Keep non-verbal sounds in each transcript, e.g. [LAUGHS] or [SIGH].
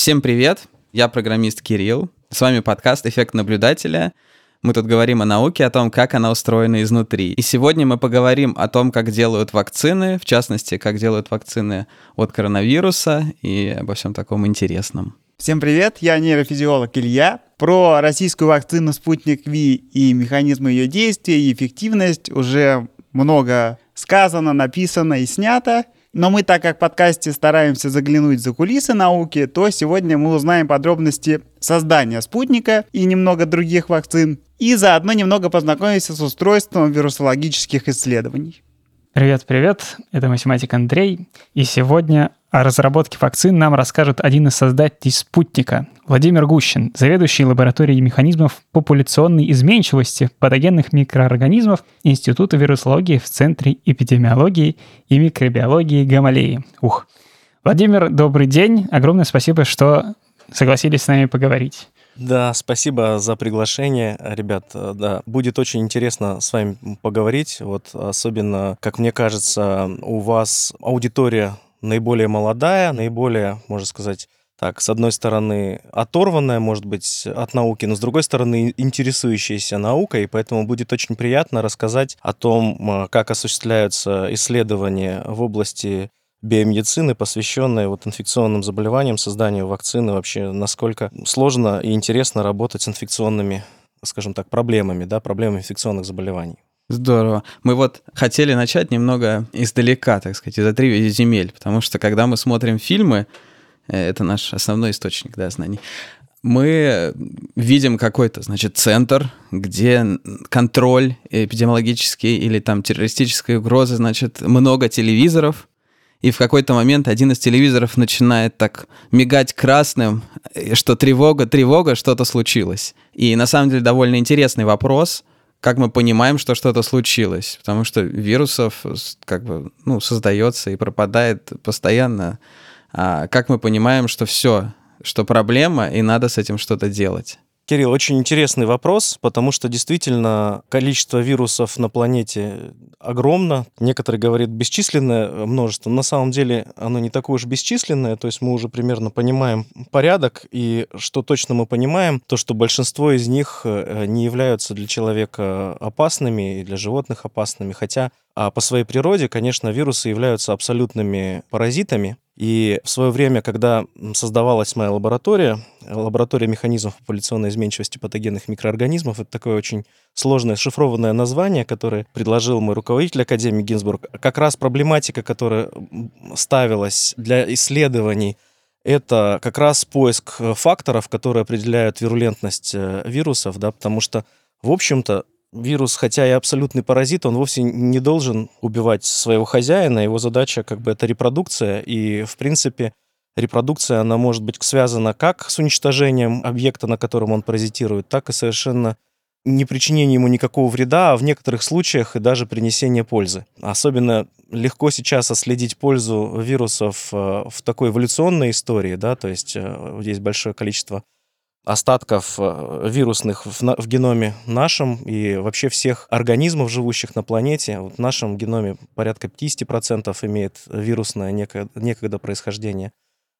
Всем привет, я программист Кирилл. С вами подкаст «Эффект наблюдателя». Мы тут говорим о науке, о том, как она устроена изнутри. И сегодня мы поговорим о том, как делают вакцины, в частности, как делают вакцины от коронавируса и обо всем таком интересном. Всем привет, я нейрофизиолог Илья. Про российскую вакцину «Спутник Ви» и механизмы ее действия и эффективность уже много сказано, написано и снято. Но мы, так как в подкасте стараемся заглянуть за кулисы науки, то сегодня мы узнаем подробности создания спутника и немного других вакцин, и заодно немного познакомимся с устройством вирусологических исследований. Привет, привет, это математик Андрей, и сегодня о разработке вакцин нам расскажет один из создателей спутника, Владимир Гущин, заведующий лабораторией механизмов популяционной изменчивости патогенных микроорганизмов Института вирусологии в Центре эпидемиологии и микробиологии Гамалеи. Ух. Владимир, добрый день. Огромное спасибо, что согласились с нами поговорить. Да, спасибо за приглашение, ребят. Да, будет очень интересно с вами поговорить. Вот особенно, как мне кажется, у вас аудитория наиболее молодая, наиболее, можно сказать, так, с одной стороны, оторванная, может быть, от науки, но с другой стороны, интересующаяся наукой, поэтому будет очень приятно рассказать о том, как осуществляются исследования в области биомедицины, посвященные вот инфекционным заболеваниям, созданию вакцины, вообще насколько сложно и интересно работать с инфекционными, скажем так, проблемами, да, проблемами инфекционных заболеваний. Здорово. Мы вот хотели начать немного издалека, так сказать, из-за три земель, потому что когда мы смотрим фильмы, э, это наш основной источник да, знаний, мы видим какой-то, значит, центр, где контроль эпидемиологический или там террористической угрозы, значит, много телевизоров, и в какой-то момент один из телевизоров начинает так мигать красным, э, что тревога, тревога, что-то случилось. И на самом деле довольно интересный вопрос, как мы понимаем, что что-то случилось, потому что вирусов как бы ну, создается и пропадает постоянно. А как мы понимаем, что все, что проблема, и надо с этим что-то делать? Кирилл, очень интересный вопрос, потому что действительно количество вирусов на планете огромно. Некоторые говорят бесчисленное множество. На самом деле оно не такое уж бесчисленное, то есть мы уже примерно понимаем порядок, и что точно мы понимаем, то что большинство из них э, не являются для человека опасными и для животных опасными, хотя а по своей природе, конечно, вирусы являются абсолютными паразитами, и в свое время, когда создавалась моя лаборатория, лаборатория механизмов популяционной изменчивости патогенных микроорганизмов, это такое очень сложное шифрованное название, которое предложил мой руководитель Академии Гинзбург, как раз проблематика, которая ставилась для исследований это как раз поиск факторов, которые определяют вирулентность э, вирусов, да, потому что, в общем-то, вирус, хотя и абсолютный паразит, он вовсе не должен убивать своего хозяина. Его задача как бы это репродукция. И, в принципе, репродукция, она может быть связана как с уничтожением объекта, на котором он паразитирует, так и совершенно не причинение ему никакого вреда, а в некоторых случаях и даже принесение пользы. Особенно легко сейчас отследить пользу вирусов э, в такой эволюционной истории, да, то есть э, здесь большое количество остатков э, вирусных в, геноме нашем и вообще всех организмов, живущих на планете. Вот в нашем геноме порядка 50% имеет вирусное некогда, некогда происхождение.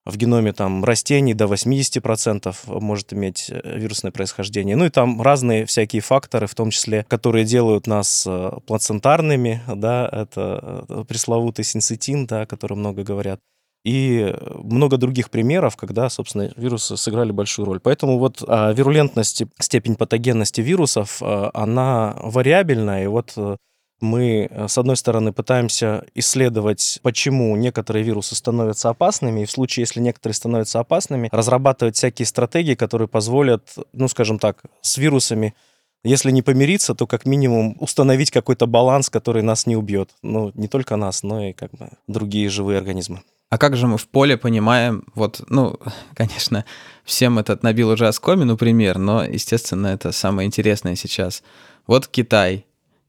В геноме там растений до 80% может иметь э, вирусное происхождение. Ну и там разные всякие факторы, в том числе, которые делают нас э, плацентарными, да, это пресловутый синцитин, да, о котором много говорят и много других примеров, когда, собственно, вирусы сыграли большую роль. Поэтому вот а, вирулентность, степень патогенности вирусов, а, она вариабельна, и вот э, мы, э, с одной стороны, пытаемся исследовать, почему некоторые вирусы становятся опасными, и в случае, если некоторые становятся опасными, разрабатывать всякие стратегии, которые позволят, ну, скажем так, с вирусами если не помириться, то как минимум установить какой-то баланс, который нас не убьет. Ну, не только нас, но и как бы другие живые организмы. А как же мы в поле понимаем, вот, ну, [LAUGHS] конечно, всем этот набил уже оскомину пример, но, естественно, это самое интересное сейчас. Вот Китай,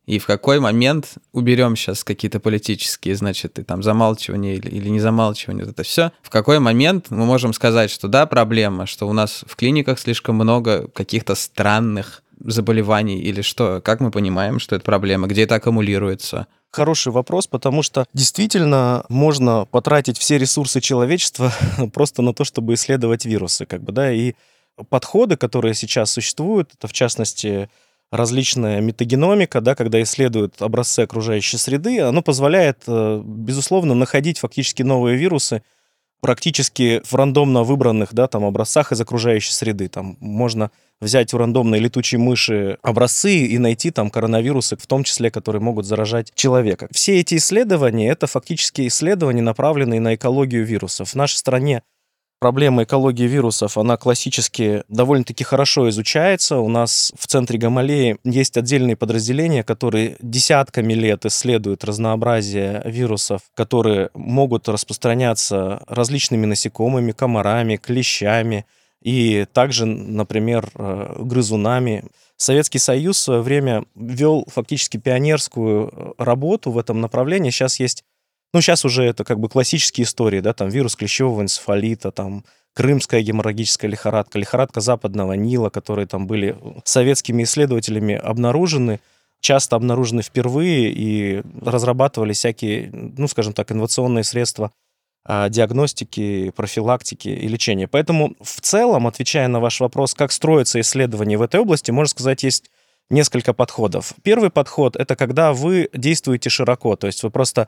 и в какой момент уберем сейчас какие-то политические, значит, и там замалчивание или, или не замалчивание, вот это все, в какой момент мы можем сказать, что да, проблема, что у нас в клиниках слишком много каких-то странных заболеваний или что? Как мы понимаем, что это проблема? Где это аккумулируется? Хороший вопрос, потому что действительно можно потратить все ресурсы человечества [LAUGHS] просто на то, чтобы исследовать вирусы, как бы, да, и подходы, которые сейчас существуют, это в частности различная метагеномика, да, когда исследуют образцы окружающей среды, оно позволяет, э, безусловно, находить фактически новые вирусы практически в рандомно выбранных да, там, образцах из окружающей среды. Там можно взять у рандомной летучей мыши образцы и найти там коронавирусы, в том числе, которые могут заражать человека. Все эти исследования — это фактически исследования, направленные на экологию вирусов. В нашей стране Проблема экологии вирусов, она классически довольно-таки хорошо изучается. У нас в центре Гамалеи есть отдельные подразделения, которые десятками лет исследуют разнообразие вирусов, которые могут распространяться различными насекомыми, комарами, клещами и также, например, э, грызунами. Советский Союз в свое время вел фактически пионерскую работу в этом направлении. Сейчас есть ну, сейчас уже это как бы классические истории, да, там вирус клещевого энцефалита, там крымская геморрагическая лихорадка, лихорадка западного Нила, которые там были советскими исследователями обнаружены, часто обнаружены впервые и разрабатывали всякие, ну, скажем так, инновационные средства а, диагностики, профилактики и лечения. Поэтому в целом, отвечая на ваш вопрос, как строятся исследования в этой области, можно сказать, есть несколько подходов. Первый подход — это когда вы действуете широко, то есть вы просто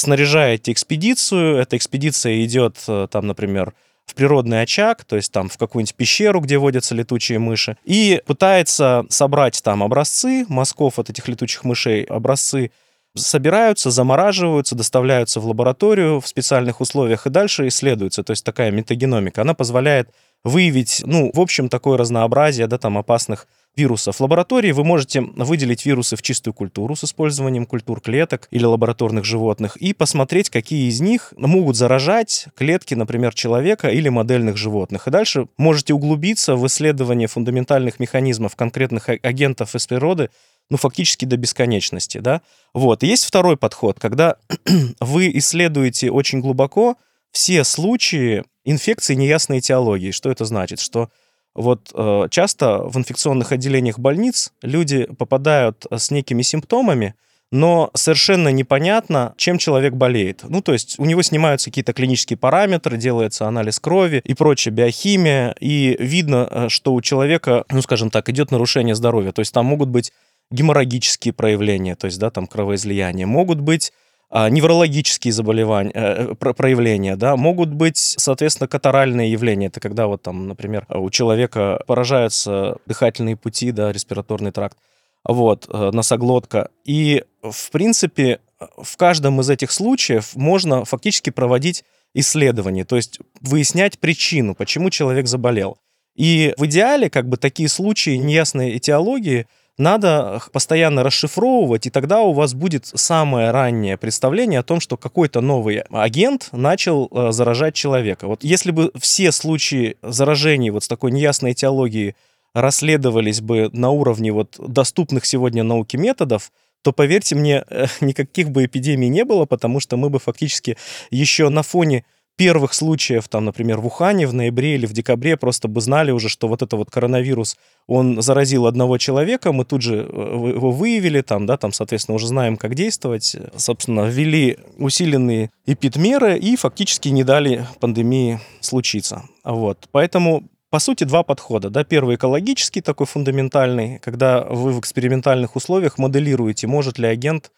снаряжаете экспедицию, эта экспедиция идет э, там, например, в природный очаг, то есть там в какую-нибудь пещеру, где водятся летучие мыши, и пытается собрать там образцы мазков от этих летучих мышей, образцы собираются, замораживаются, доставляются в лабораторию в специальных условиях и дальше исследуются. То есть такая метагеномика, она позволяет выявить, ну, в общем, такое разнообразие, да, там, опасных вирусов. В лаборатории вы можете выделить вирусы в чистую культуру с использованием культур клеток или лабораторных животных и посмотреть, какие из них могут заражать клетки, например, человека или модельных животных. И дальше можете углубиться в исследование фундаментальных механизмов конкретных а, агентов из природы, ну, фактически до бесконечности, да. Вот. Есть второй подход, когда [CLEARS THROAT] вы исследуете очень глубоко все случаи инфекции неясной этиологии. Что это значит? Что вот э, часто в инфекционных отделениях больниц люди попадают с некими симптомами, но совершенно непонятно, чем человек болеет. Ну, то есть у него снимаются какие-то клинические параметры, делается анализ крови и прочая биохимия, и видно, э, что у человека, ну, скажем так, идет нарушение здоровья. То есть там могут быть геморрагические проявления, то есть, да, там кровоизлияние, могут быть неврологические заболевания, э, проявления, да, могут быть, соответственно, катаральные явления. Это когда вот там, например, у человека поражаются дыхательные пути, да, респираторный тракт, вот, э, носоглотка. И, в принципе, в каждом из этих случаев можно фактически проводить исследование, то есть выяснять причину, почему человек заболел. И в идеале, как бы, такие случаи неясной этиологии – надо постоянно расшифровывать, и тогда у вас будет самое раннее представление о том, что какой-то новый агент начал э, заражать человека. Вот если бы все случаи заражений вот с такой неясной этиологией расследовались бы на уровне вот доступных сегодня науке методов, то, поверьте мне, э, [LAUGHS] никаких бы эпидемий не было, потому что мы бы фактически еще на фоне первых случаев, там, например, в Ухане в ноябре или в декабре просто бы знали уже, что вот это вот коронавирус, он заразил одного человека, мы тут же э, его выявили, там, да, там, соответственно, уже знаем, как действовать, собственно, ввели усиленные эпидмеры и фактически не дали пандемии случиться. Вот, поэтому по сути, два подхода. Да? Первый экологический, такой фундаментальный, когда вы в экспериментальных условиях моделируете, может ли агент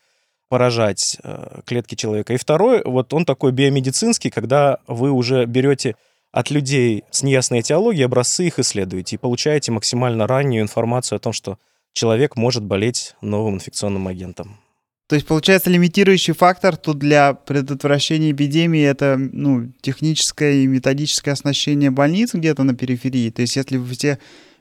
поражать э, клетки человека. И второй, вот он такой биомедицинский, когда вы уже берете от людей с неясной этиологией образцы их исследуете и получаете максимально раннюю информацию о том, что человек может болеть новым инфекционным агентом. То есть, получается, лимитирующий фактор тут для предотвращения эпидемии это ну, техническое и методическое оснащение больниц где-то на периферии. То есть, если все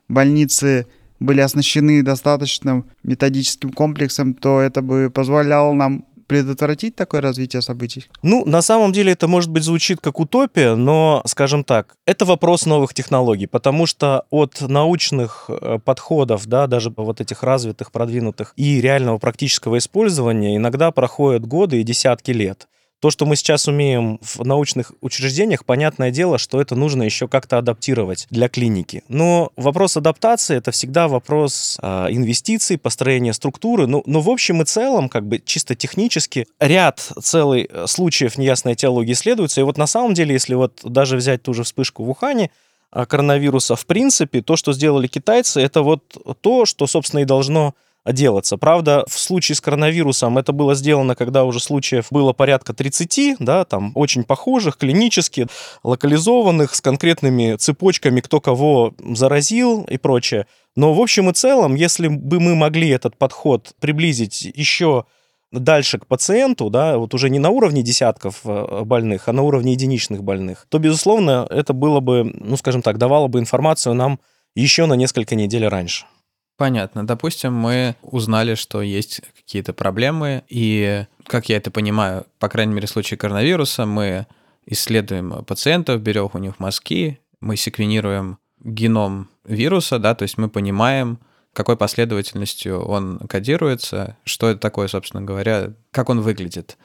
больницы были оснащены достаточным методическим комплексом, то это бы позволяло нам предотвратить такое развитие событий? Ну, на самом деле это, может быть, звучит как утопия, но, скажем так, это вопрос новых технологий, потому что от научных э, подходов, да, даже вот этих развитых, продвинутых и реального практического использования иногда проходят годы и десятки лет. То, что мы сейчас умеем в научных учреждениях, понятное дело, что это нужно еще как-то адаптировать для клиники. Но вопрос адаптации это всегда вопрос э, инвестиций, построения структуры. Ну, но в общем и целом, как бы чисто технически, ряд целый э, случаев неясной теологии исследуется. И вот на самом деле, если вот даже взять ту же вспышку в Ухане, э, коронавируса, в принципе, то, что сделали китайцы, это вот то, что, собственно, и должно делаться. Правда, в случае с коронавирусом это было сделано, когда уже случаев было порядка 30, да, там очень похожих, клинически, локализованных, с конкретными цепочками, кто кого заразил и прочее. Но в общем и целом, если бы мы могли этот подход приблизить еще дальше к пациенту, да, вот уже не на уровне десятков э, больных, а на уровне единичных больных, то, безусловно, это было бы, ну, скажем так, давало бы информацию нам еще на несколько недель раньше. Понятно. Допустим, мы узнали, что есть какие-то проблемы, и, как я это понимаю, по крайней мере, в случае коронавируса, мы исследуем пациентов, берем у них мазки, мы секвенируем геном вируса, да, то есть мы понимаем, какой последовательностью он кодируется, что это такое, собственно говоря, как он выглядит,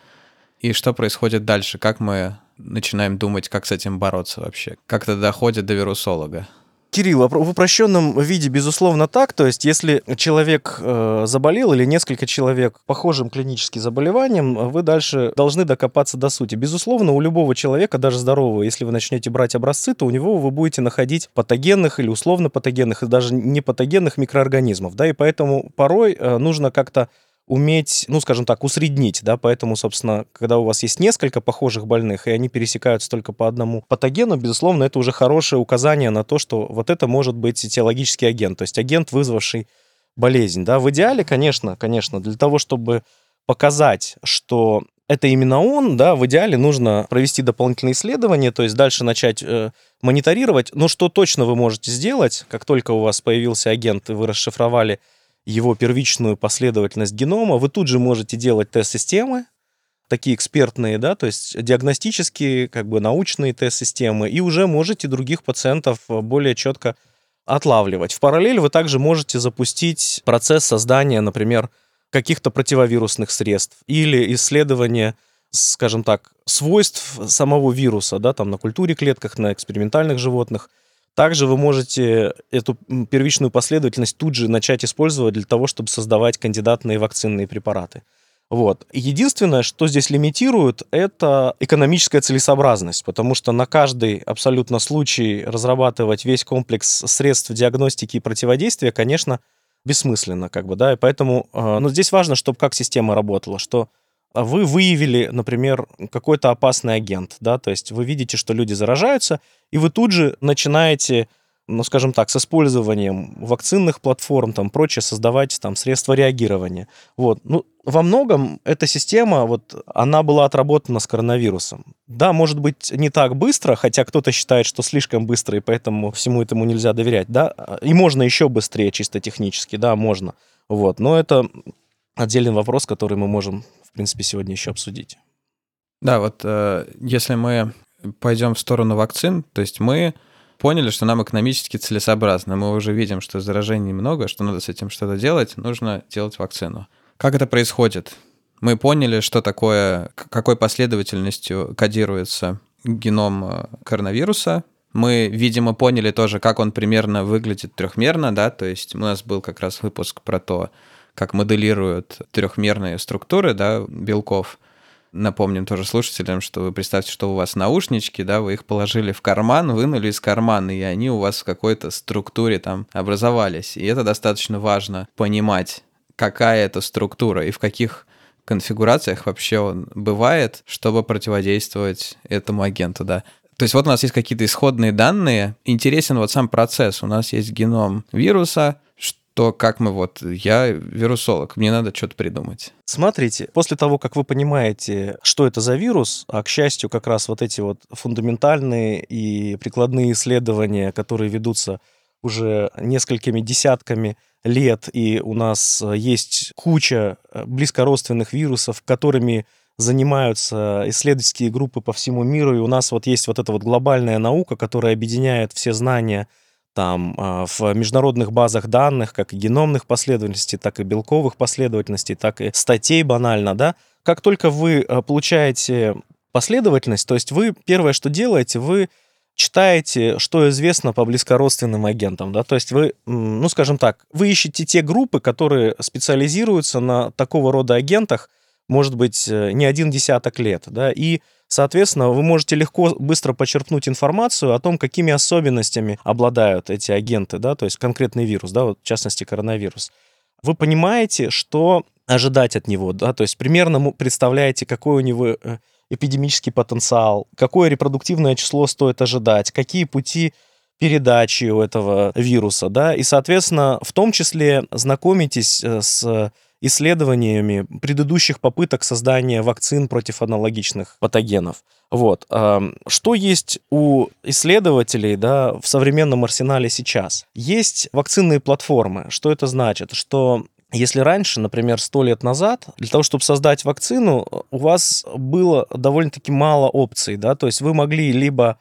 и что происходит дальше, как мы начинаем думать, как с этим бороться вообще, как это доходит до вирусолога. Кирилл, в упрощенном виде, безусловно, так. То есть, если человек э, заболел или несколько человек похожим клиническим заболеванием, вы дальше должны докопаться до сути. Безусловно, у любого человека, даже здорового, если вы начнете брать образцы, то у него вы будете находить патогенных или условно патогенных, и даже не патогенных микроорганизмов. Да, и поэтому порой э, нужно как-то уметь, ну, скажем так, усреднить, да, поэтому, собственно, когда у вас есть несколько похожих больных, и они пересекаются только по одному патогену, безусловно, это уже хорошее указание на то, что вот это может быть этиологический агент, то есть агент, вызвавший болезнь, да. В идеале, конечно, конечно, для того, чтобы показать, что это именно он, да, в идеале нужно провести дополнительные исследования, то есть дальше начать э, мониторировать. Но что точно вы можете сделать, как только у вас появился агент, и вы расшифровали его первичную последовательность генома, вы тут же можете делать тест-системы, такие экспертные, да, то есть диагностические, как бы научные тест-системы, и уже можете других пациентов более четко отлавливать. В параллель вы также можете запустить процесс создания, например, каких-то противовирусных средств или исследования, скажем так, свойств самого вируса, да, там на культуре клетках, на экспериментальных животных – также вы можете эту первичную последовательность тут же начать использовать для того, чтобы создавать кандидатные вакцинные препараты. Вот. Единственное, что здесь лимитирует, это экономическая целесообразность, потому что на каждый абсолютно случай разрабатывать весь комплекс средств диагностики и противодействия, конечно, бессмысленно, как бы, да, и поэтому, э, ну, здесь важно, чтобы как система работала, что вы выявили, например, какой-то опасный агент, да, то есть вы видите, что люди заражаются, и вы тут же начинаете, ну, скажем так, с использованием вакцинных платформ, там, прочее, создавать там средства реагирования. Вот. Ну, во многом эта система, вот, она была отработана с коронавирусом. Да, может быть, не так быстро, хотя кто-то считает, что слишком быстро, и поэтому всему этому нельзя доверять, да, и можно еще быстрее, чисто технически, да, можно. Вот, но это отдельный вопрос, который мы можем принципе, сегодня еще обсудить. Да, вот э, если мы пойдем в сторону вакцин, то есть мы поняли, что нам экономически целесообразно. Мы уже видим, что заражений много, что надо с этим что-то делать, нужно делать вакцину. Как это происходит? Мы поняли, что такое, какой последовательностью кодируется геном э, коронавируса. Мы, видимо, поняли тоже, как он примерно выглядит трехмерно, да, то есть у нас был как раз выпуск про то, как моделируют трехмерные структуры да, белков. Напомним тоже слушателям, что вы представьте, что у вас наушнички, да, вы их положили в карман, вынули из кармана, и они у вас в какой-то структуре там образовались. И это достаточно важно понимать, какая это структура и в каких конфигурациях вообще он бывает, чтобы противодействовать этому агенту, да. То есть вот у нас есть какие-то исходные данные, интересен вот сам процесс. У нас есть геном вируса, то как мы вот, я вирусолог, мне надо что-то придумать. Смотрите, после того, как вы понимаете, что это за вирус, а, к счастью, как раз вот эти вот фундаментальные и прикладные исследования, которые ведутся уже несколькими десятками лет, и у нас есть куча э, близкородственных вирусов, которыми занимаются исследовательские группы по всему миру, и у нас вот есть вот эта вот глобальная наука, которая объединяет все знания там а, в международных базах данных, как и геномных последовательностей, так и белковых последовательностей, так и статей банально, да, как только вы э, получаете последовательность, то есть вы первое, что делаете, вы читаете, что известно по близкородственным агентам, да, то есть вы, ну, скажем так, вы ищете те группы, которые специализируются на такого рода агентах, может быть, э, не один десяток лет, да, и Соответственно, вы можете легко, быстро почерпнуть информацию о том, какими особенностями обладают эти агенты, да, то есть конкретный вирус, да, вот в частности коронавирус. Вы понимаете, что ожидать от него, да, то есть примерно представляете, какой у него э, эпидемический потенциал, какое репродуктивное число стоит ожидать, какие пути передачи у этого вируса, да, и, соответственно, в том числе знакомитесь э, с исследованиями предыдущих попыток создания вакцин против аналогичных патогенов. Вот. Что есть у исследователей да, в современном арсенале сейчас? Есть вакцинные платформы. Что это значит? Что если раньше, например, сто лет назад, для того, чтобы создать вакцину, у вас было довольно-таки мало опций, да, то есть вы могли либо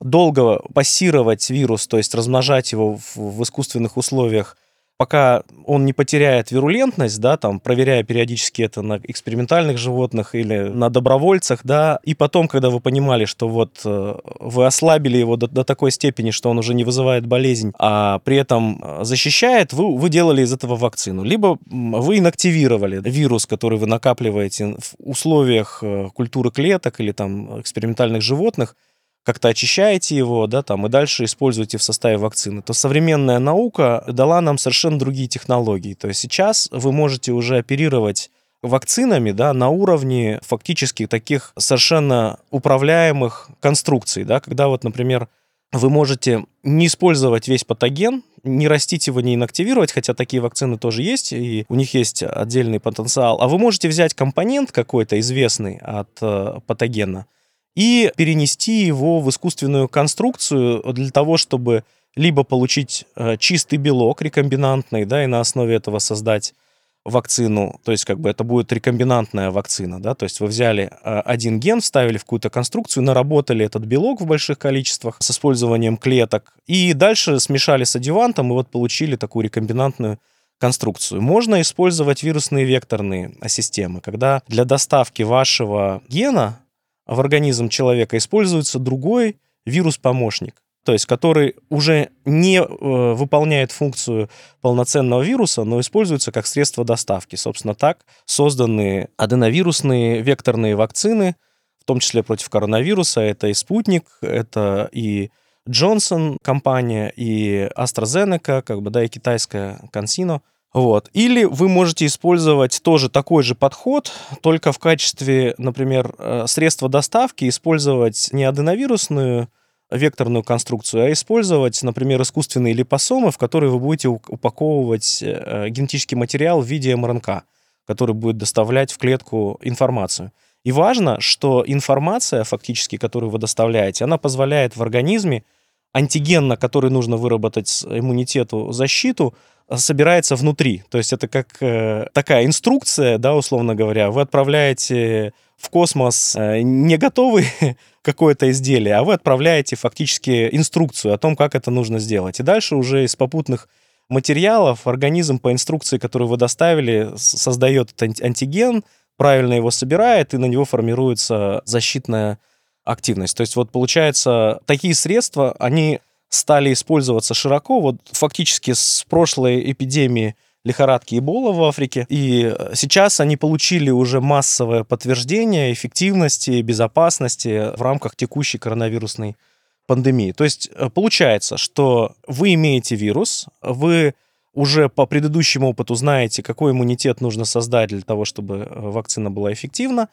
долго пассировать вирус, то есть размножать его в, в искусственных условиях пока он не потеряет вирулентность, да, там, проверяя периодически это на экспериментальных животных или на добровольцах, да, и потом, когда вы понимали, что вот э, вы ослабили его до, до такой степени, что он уже не вызывает болезнь, а при этом э, защищает, вы, вы делали из этого вакцину. Либо вы инактивировали вирус, который вы накапливаете в условиях э, культуры клеток или там экспериментальных животных, как-то очищаете его, да, там, и дальше используете в составе вакцины, то современная наука дала нам совершенно другие технологии. То есть сейчас вы можете уже оперировать вакцинами, да, на уровне фактически таких совершенно управляемых конструкций, да, когда вот, например, вы можете не использовать весь патоген, не растить его, не инактивировать, хотя такие вакцины тоже есть, и у них есть отдельный потенциал, а вы можете взять компонент какой-то известный от э, патогена, и перенести его в искусственную конструкцию для того, чтобы либо получить э, чистый белок рекомбинантный, да, и на основе этого создать вакцину, то есть как бы это будет рекомбинантная вакцина, да, то есть вы взяли э, один ген, вставили в какую-то конструкцию, наработали этот белок в больших количествах с использованием клеток, и дальше смешали с адювантом, и вот получили такую рекомбинантную конструкцию. Можно использовать вирусные векторные системы, когда для доставки вашего гена в организм человека используется другой вирус-помощник, то есть который уже не э, выполняет функцию полноценного вируса, но используется как средство доставки. Собственно, так созданы аденовирусные векторные вакцины, в том числе против коронавируса. Это и «Спутник», это и Джонсон компания, и AstraZeneca, как бы, да, и китайская Консино – вот. Или вы можете использовать тоже такой же подход, только в качестве, например, э, средства доставки использовать не аденовирусную векторную конструкцию, а использовать, например, искусственные липосомы, в которые вы будете упаковывать э, генетический материал в виде МРНК, который будет доставлять в клетку информацию. И важно, что информация, фактически, которую вы доставляете, она позволяет в организме антиген, на который нужно выработать иммунитету защиту, собирается внутри. То есть это как э, такая инструкция, да, условно говоря. Вы отправляете в космос э, не готовый [LAUGHS] какое-то изделие, а вы отправляете фактически инструкцию о том, как это нужно сделать. И дальше уже из попутных материалов организм по инструкции, которую вы доставили, создает этот антиген, правильно его собирает, и на него формируется защитная активность. То есть вот получается, такие средства, они стали использоваться широко. Вот фактически с прошлой эпидемии лихорадки Эбола в Африке. И э, сейчас они получили уже массовое подтверждение эффективности, безопасности в рамках текущей коронавирусной пандемии. То есть э, получается, что вы имеете вирус, вы уже по предыдущему опыту знаете, какой иммунитет нужно создать для того, чтобы э, вакцина была эффективна,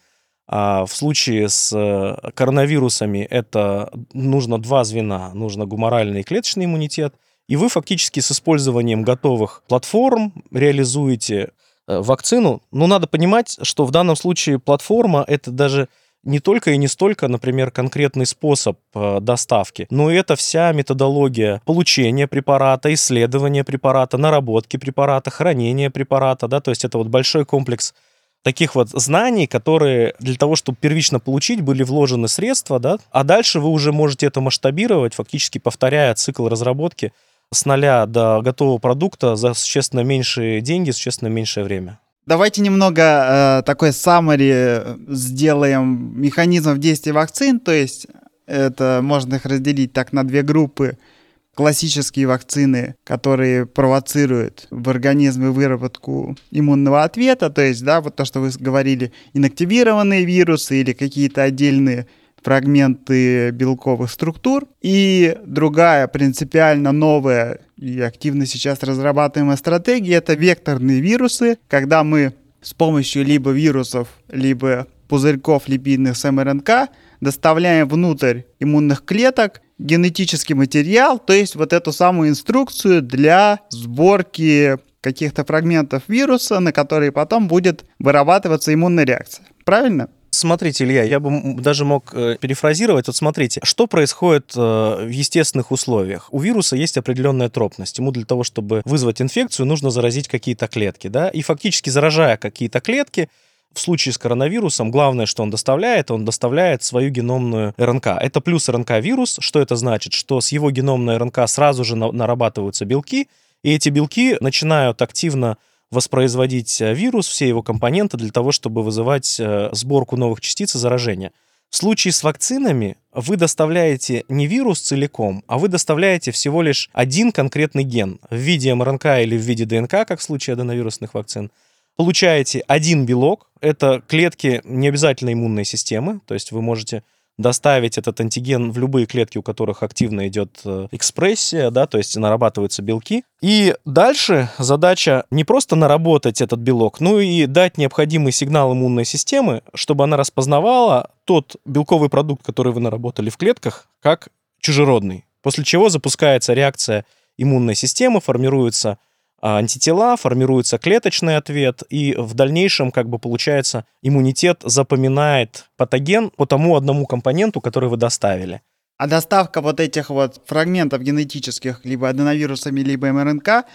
а в случае с э, коронавирусами это нужно два звена. Нужно гуморальный и клеточный иммунитет. И вы фактически с использованием готовых платформ реализуете э, вакцину. Но надо понимать, что в данном случае платформа — это даже не только и не столько, например, конкретный способ э, доставки, но и это вся методология получения препарата, исследования препарата, наработки препарата, хранения препарата, да, то есть это вот большой комплекс таких вот знаний, которые для того, чтобы первично получить, были вложены средства, да, а дальше вы уже можете это масштабировать, фактически повторяя цикл разработки с нуля до готового продукта за существенно меньшие деньги, существенно меньшее время. Давайте немного э, такой summary сделаем механизмов действия вакцин, то есть это можно их разделить так на две группы. Классические вакцины, которые провоцируют в организме выработку иммунного ответа, то есть, да, вот то, что вы говорили, инактивированные вирусы или какие-то отдельные фрагменты белковых структур. И другая принципиально новая и активно сейчас разрабатываемая стратегия — это векторные вирусы, когда мы с помощью либо вирусов, либо пузырьков липидных с МРНК доставляем внутрь иммунных клеток генетический материал, то есть вот эту самую инструкцию для сборки каких-то фрагментов вируса, на которые потом будет вырабатываться иммунная реакция. Правильно? Смотрите, Илья, я бы даже мог э, перефразировать. Вот смотрите, что происходит э, в естественных условиях? У вируса есть определенная тропность. Ему для того, чтобы вызвать инфекцию, нужно заразить какие-то клетки, да? И фактически заражая какие-то клетки, в случае с коронавирусом главное, что он доставляет, он доставляет свою геномную РНК. Это плюс РНК-вирус. Что это значит? Что с его геномной РНК сразу же нарабатываются белки, и эти белки начинают активно воспроизводить э, вирус, все его компоненты для того, чтобы вызывать э, сборку новых частиц и заражения. В случае с вакцинами вы доставляете не вирус целиком, а вы доставляете всего лишь один конкретный ген в виде МРНК или в виде ДНК, как в случае аденовирусных вакцин. Получаете один белок, это клетки не обязательно иммунной системы, то есть вы можете доставить этот антиген в любые клетки, у которых активно идет э, экспрессия, да, то есть нарабатываются белки. И дальше задача не просто наработать этот белок, но и дать необходимый сигнал иммунной системы, чтобы она распознавала тот белковый продукт, который вы наработали в клетках, как чужеродный. После чего запускается реакция иммунной системы, формируется антитела, формируется клеточный ответ, и в дальнейшем, как бы получается, иммунитет запоминает патоген по тому одному компоненту, который вы доставили. А доставка вот этих вот фрагментов генетических, либо аденовирусами, либо МРНК,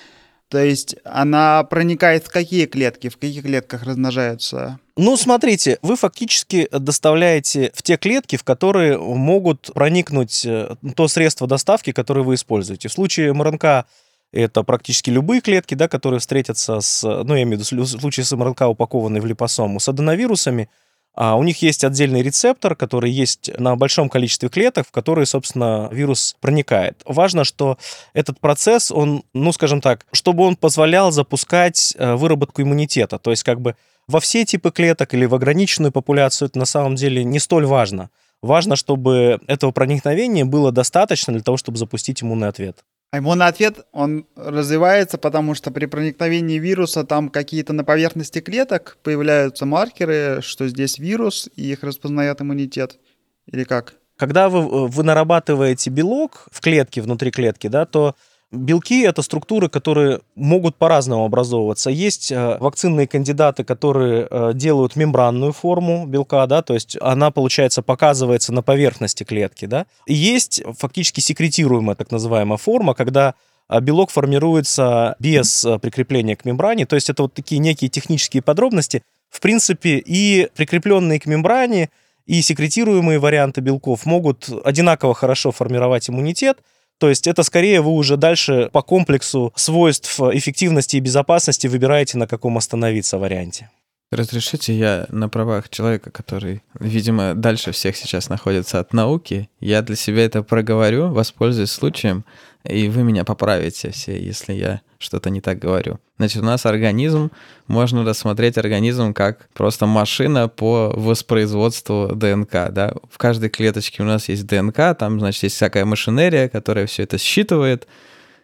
то есть она проникает в какие клетки, в каких клетках размножаются? Ну, смотрите, вы фактически доставляете в те клетки, в которые могут проникнуть э, то средство доставки, которое вы используете. В случае МРНК это практически любые клетки, да, которые встретятся с, ну, я имею в виду в случае с МРНК, упакованной в липосому, с аденовирусами, а у них есть отдельный рецептор, который есть на большом количестве клеток, в которые, собственно, вирус проникает. Важно, что этот процесс, он, ну, скажем так, чтобы он позволял запускать э, выработку иммунитета. То есть как бы во все типы клеток или в ограниченную популяцию это на самом деле не столь важно. Важно, чтобы этого проникновения было достаточно для того, чтобы запустить иммунный ответ. А иммунный ответ, он развивается, потому что при проникновении вируса там какие-то на поверхности клеток появляются маркеры, что здесь вирус, и их распознает иммунитет. Или как? Когда вы, вы нарабатываете белок в клетке, внутри клетки, да, то Белки — это структуры, которые могут по-разному образовываться. Есть э, вакцинные кандидаты, которые э, делают мембранную форму белка, да, то есть она, получается, показывается на поверхности клетки, да. И есть фактически секретируемая так называемая форма, когда э, белок формируется без прикрепления к мембране, то есть это вот такие некие технические подробности. В принципе, и прикрепленные к мембране, и секретируемые варианты белков могут одинаково хорошо формировать иммунитет, то есть это скорее вы уже дальше по комплексу свойств эффективности и безопасности выбираете, на каком остановиться варианте. Разрешите, я на правах человека, который, видимо, дальше всех сейчас находится от науки, я для себя это проговорю, воспользуюсь случаем, и вы меня поправите все, если я что-то не так говорю. Значит, у нас организм, можно рассмотреть организм как просто машина по воспроизводству ДНК, да. В каждой клеточке у нас есть ДНК, там, значит, есть всякая машинерия, которая все это считывает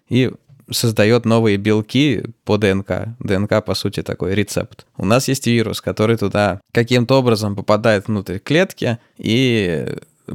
и создает новые белки по ДНК. ДНК, по сути, такой рецепт. У нас есть вирус, который туда каким-то образом попадает внутрь клетки и,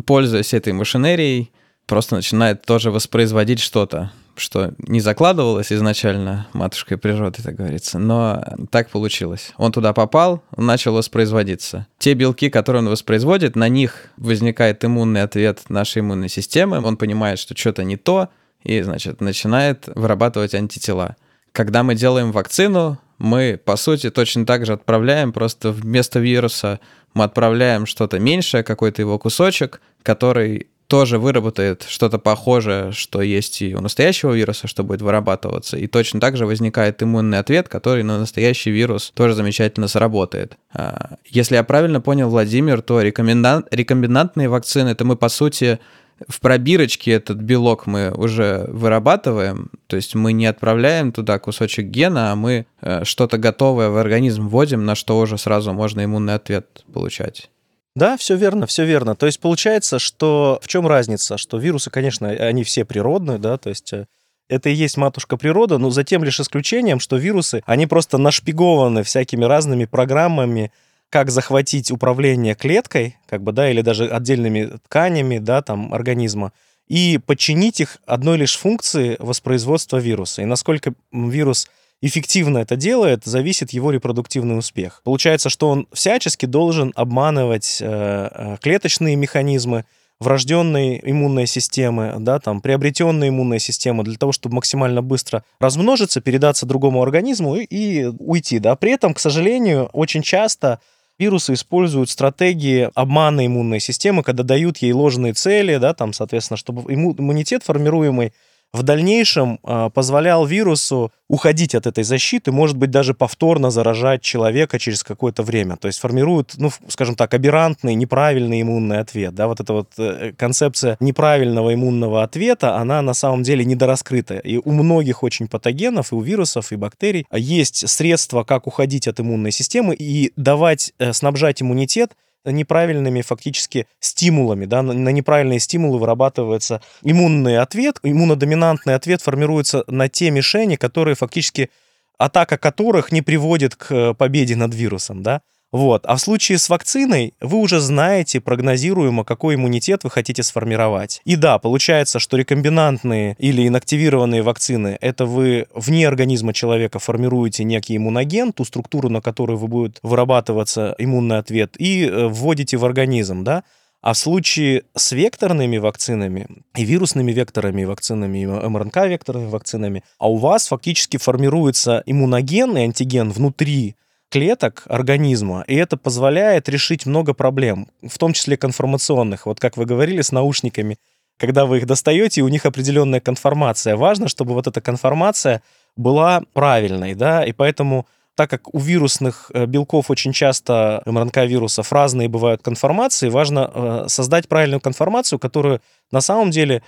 пользуясь этой машинерией, просто начинает тоже воспроизводить что-то что не закладывалось изначально матушкой природы, так говорится, но так получилось. Он туда попал, начал воспроизводиться. Те белки, которые он воспроизводит, на них возникает иммунный ответ нашей иммунной системы, он понимает, что что-то не то, и, значит, начинает вырабатывать антитела. Когда мы делаем вакцину, мы, по сути, точно так же отправляем, просто вместо вируса мы отправляем что-то меньшее, какой-то его кусочек, который тоже выработает что-то похожее, что есть и у настоящего вируса, что будет вырабатываться. И точно так же возникает иммунный ответ, который на настоящий вирус тоже замечательно сработает. А, если я правильно понял, Владимир, то рекомбинантные вакцины, это мы, по сути, в пробирочке этот белок мы уже вырабатываем, то есть мы не отправляем туда кусочек гена, а мы э, что-то готовое в организм вводим, на что уже сразу можно иммунный ответ получать. Да, все верно, все верно. То есть получается, что в чем разница? Что вирусы, конечно, они все природные, да, то есть э, это и есть матушка природа, но за тем лишь исключением, что вирусы, они просто нашпигованы всякими разными программами, как захватить управление клеткой, как бы, да, или даже отдельными тканями, да, там, организма, и подчинить их одной лишь функции воспроизводства вируса. И насколько вирус эффективно это делает, зависит его репродуктивный успех. Получается, что он всячески должен обманывать э, э клеточные механизмы, врожденные иммунные системы, да, там, приобретенные иммунные системы для того, чтобы максимально быстро размножиться, передаться другому организму и, и уйти, да. При этом, к сожалению, очень часто вирусы используют стратегии обмана иммунной системы, когда дают ей ложные цели, да, там, соответственно, чтобы иммунитет формируемый в дальнейшем э, позволял вирусу уходить от этой защиты, может быть, даже повторно заражать человека через какое-то время. То есть формируют, ну, скажем так, аберрантный, неправильный иммунный ответ. Да? Вот эта вот э, концепция неправильного иммунного ответа, она на самом деле недораскрыта. И у многих очень патогенов, и у вирусов, и бактерий есть средства, как уходить от иммунной системы и давать, э, снабжать иммунитет неправильными фактически стимулами, да, на неправильные стимулы вырабатывается иммунный ответ, иммунодоминантный ответ формируется на те мишени, которые фактически атака которых не приводит к победе над вирусом, да. Вот. А в случае с вакциной вы уже знаете прогнозируемо, какой иммунитет вы хотите сформировать. И да, получается, что рекомбинантные или инактивированные вакцины — это вы вне организма человека формируете некий иммуноген, ту структуру, на которую вы будет вырабатываться иммунный ответ, и э, вводите в организм, да? А в случае с векторными вакцинами и вирусными векторами вакцинами, и МРНК-векторными вакцинами, а у вас фактически формируется иммуноген и антиген внутри клеток организма, и это позволяет решить много проблем, в том числе конформационных. Вот как вы говорили с наушниками, когда вы их достаете, у них определенная конформация. Важно, чтобы вот эта конформация была правильной, да, и поэтому так как у вирусных э, белков очень часто МРНК-вирусов разные бывают конформации, важно э, создать правильную конформацию, которую на самом деле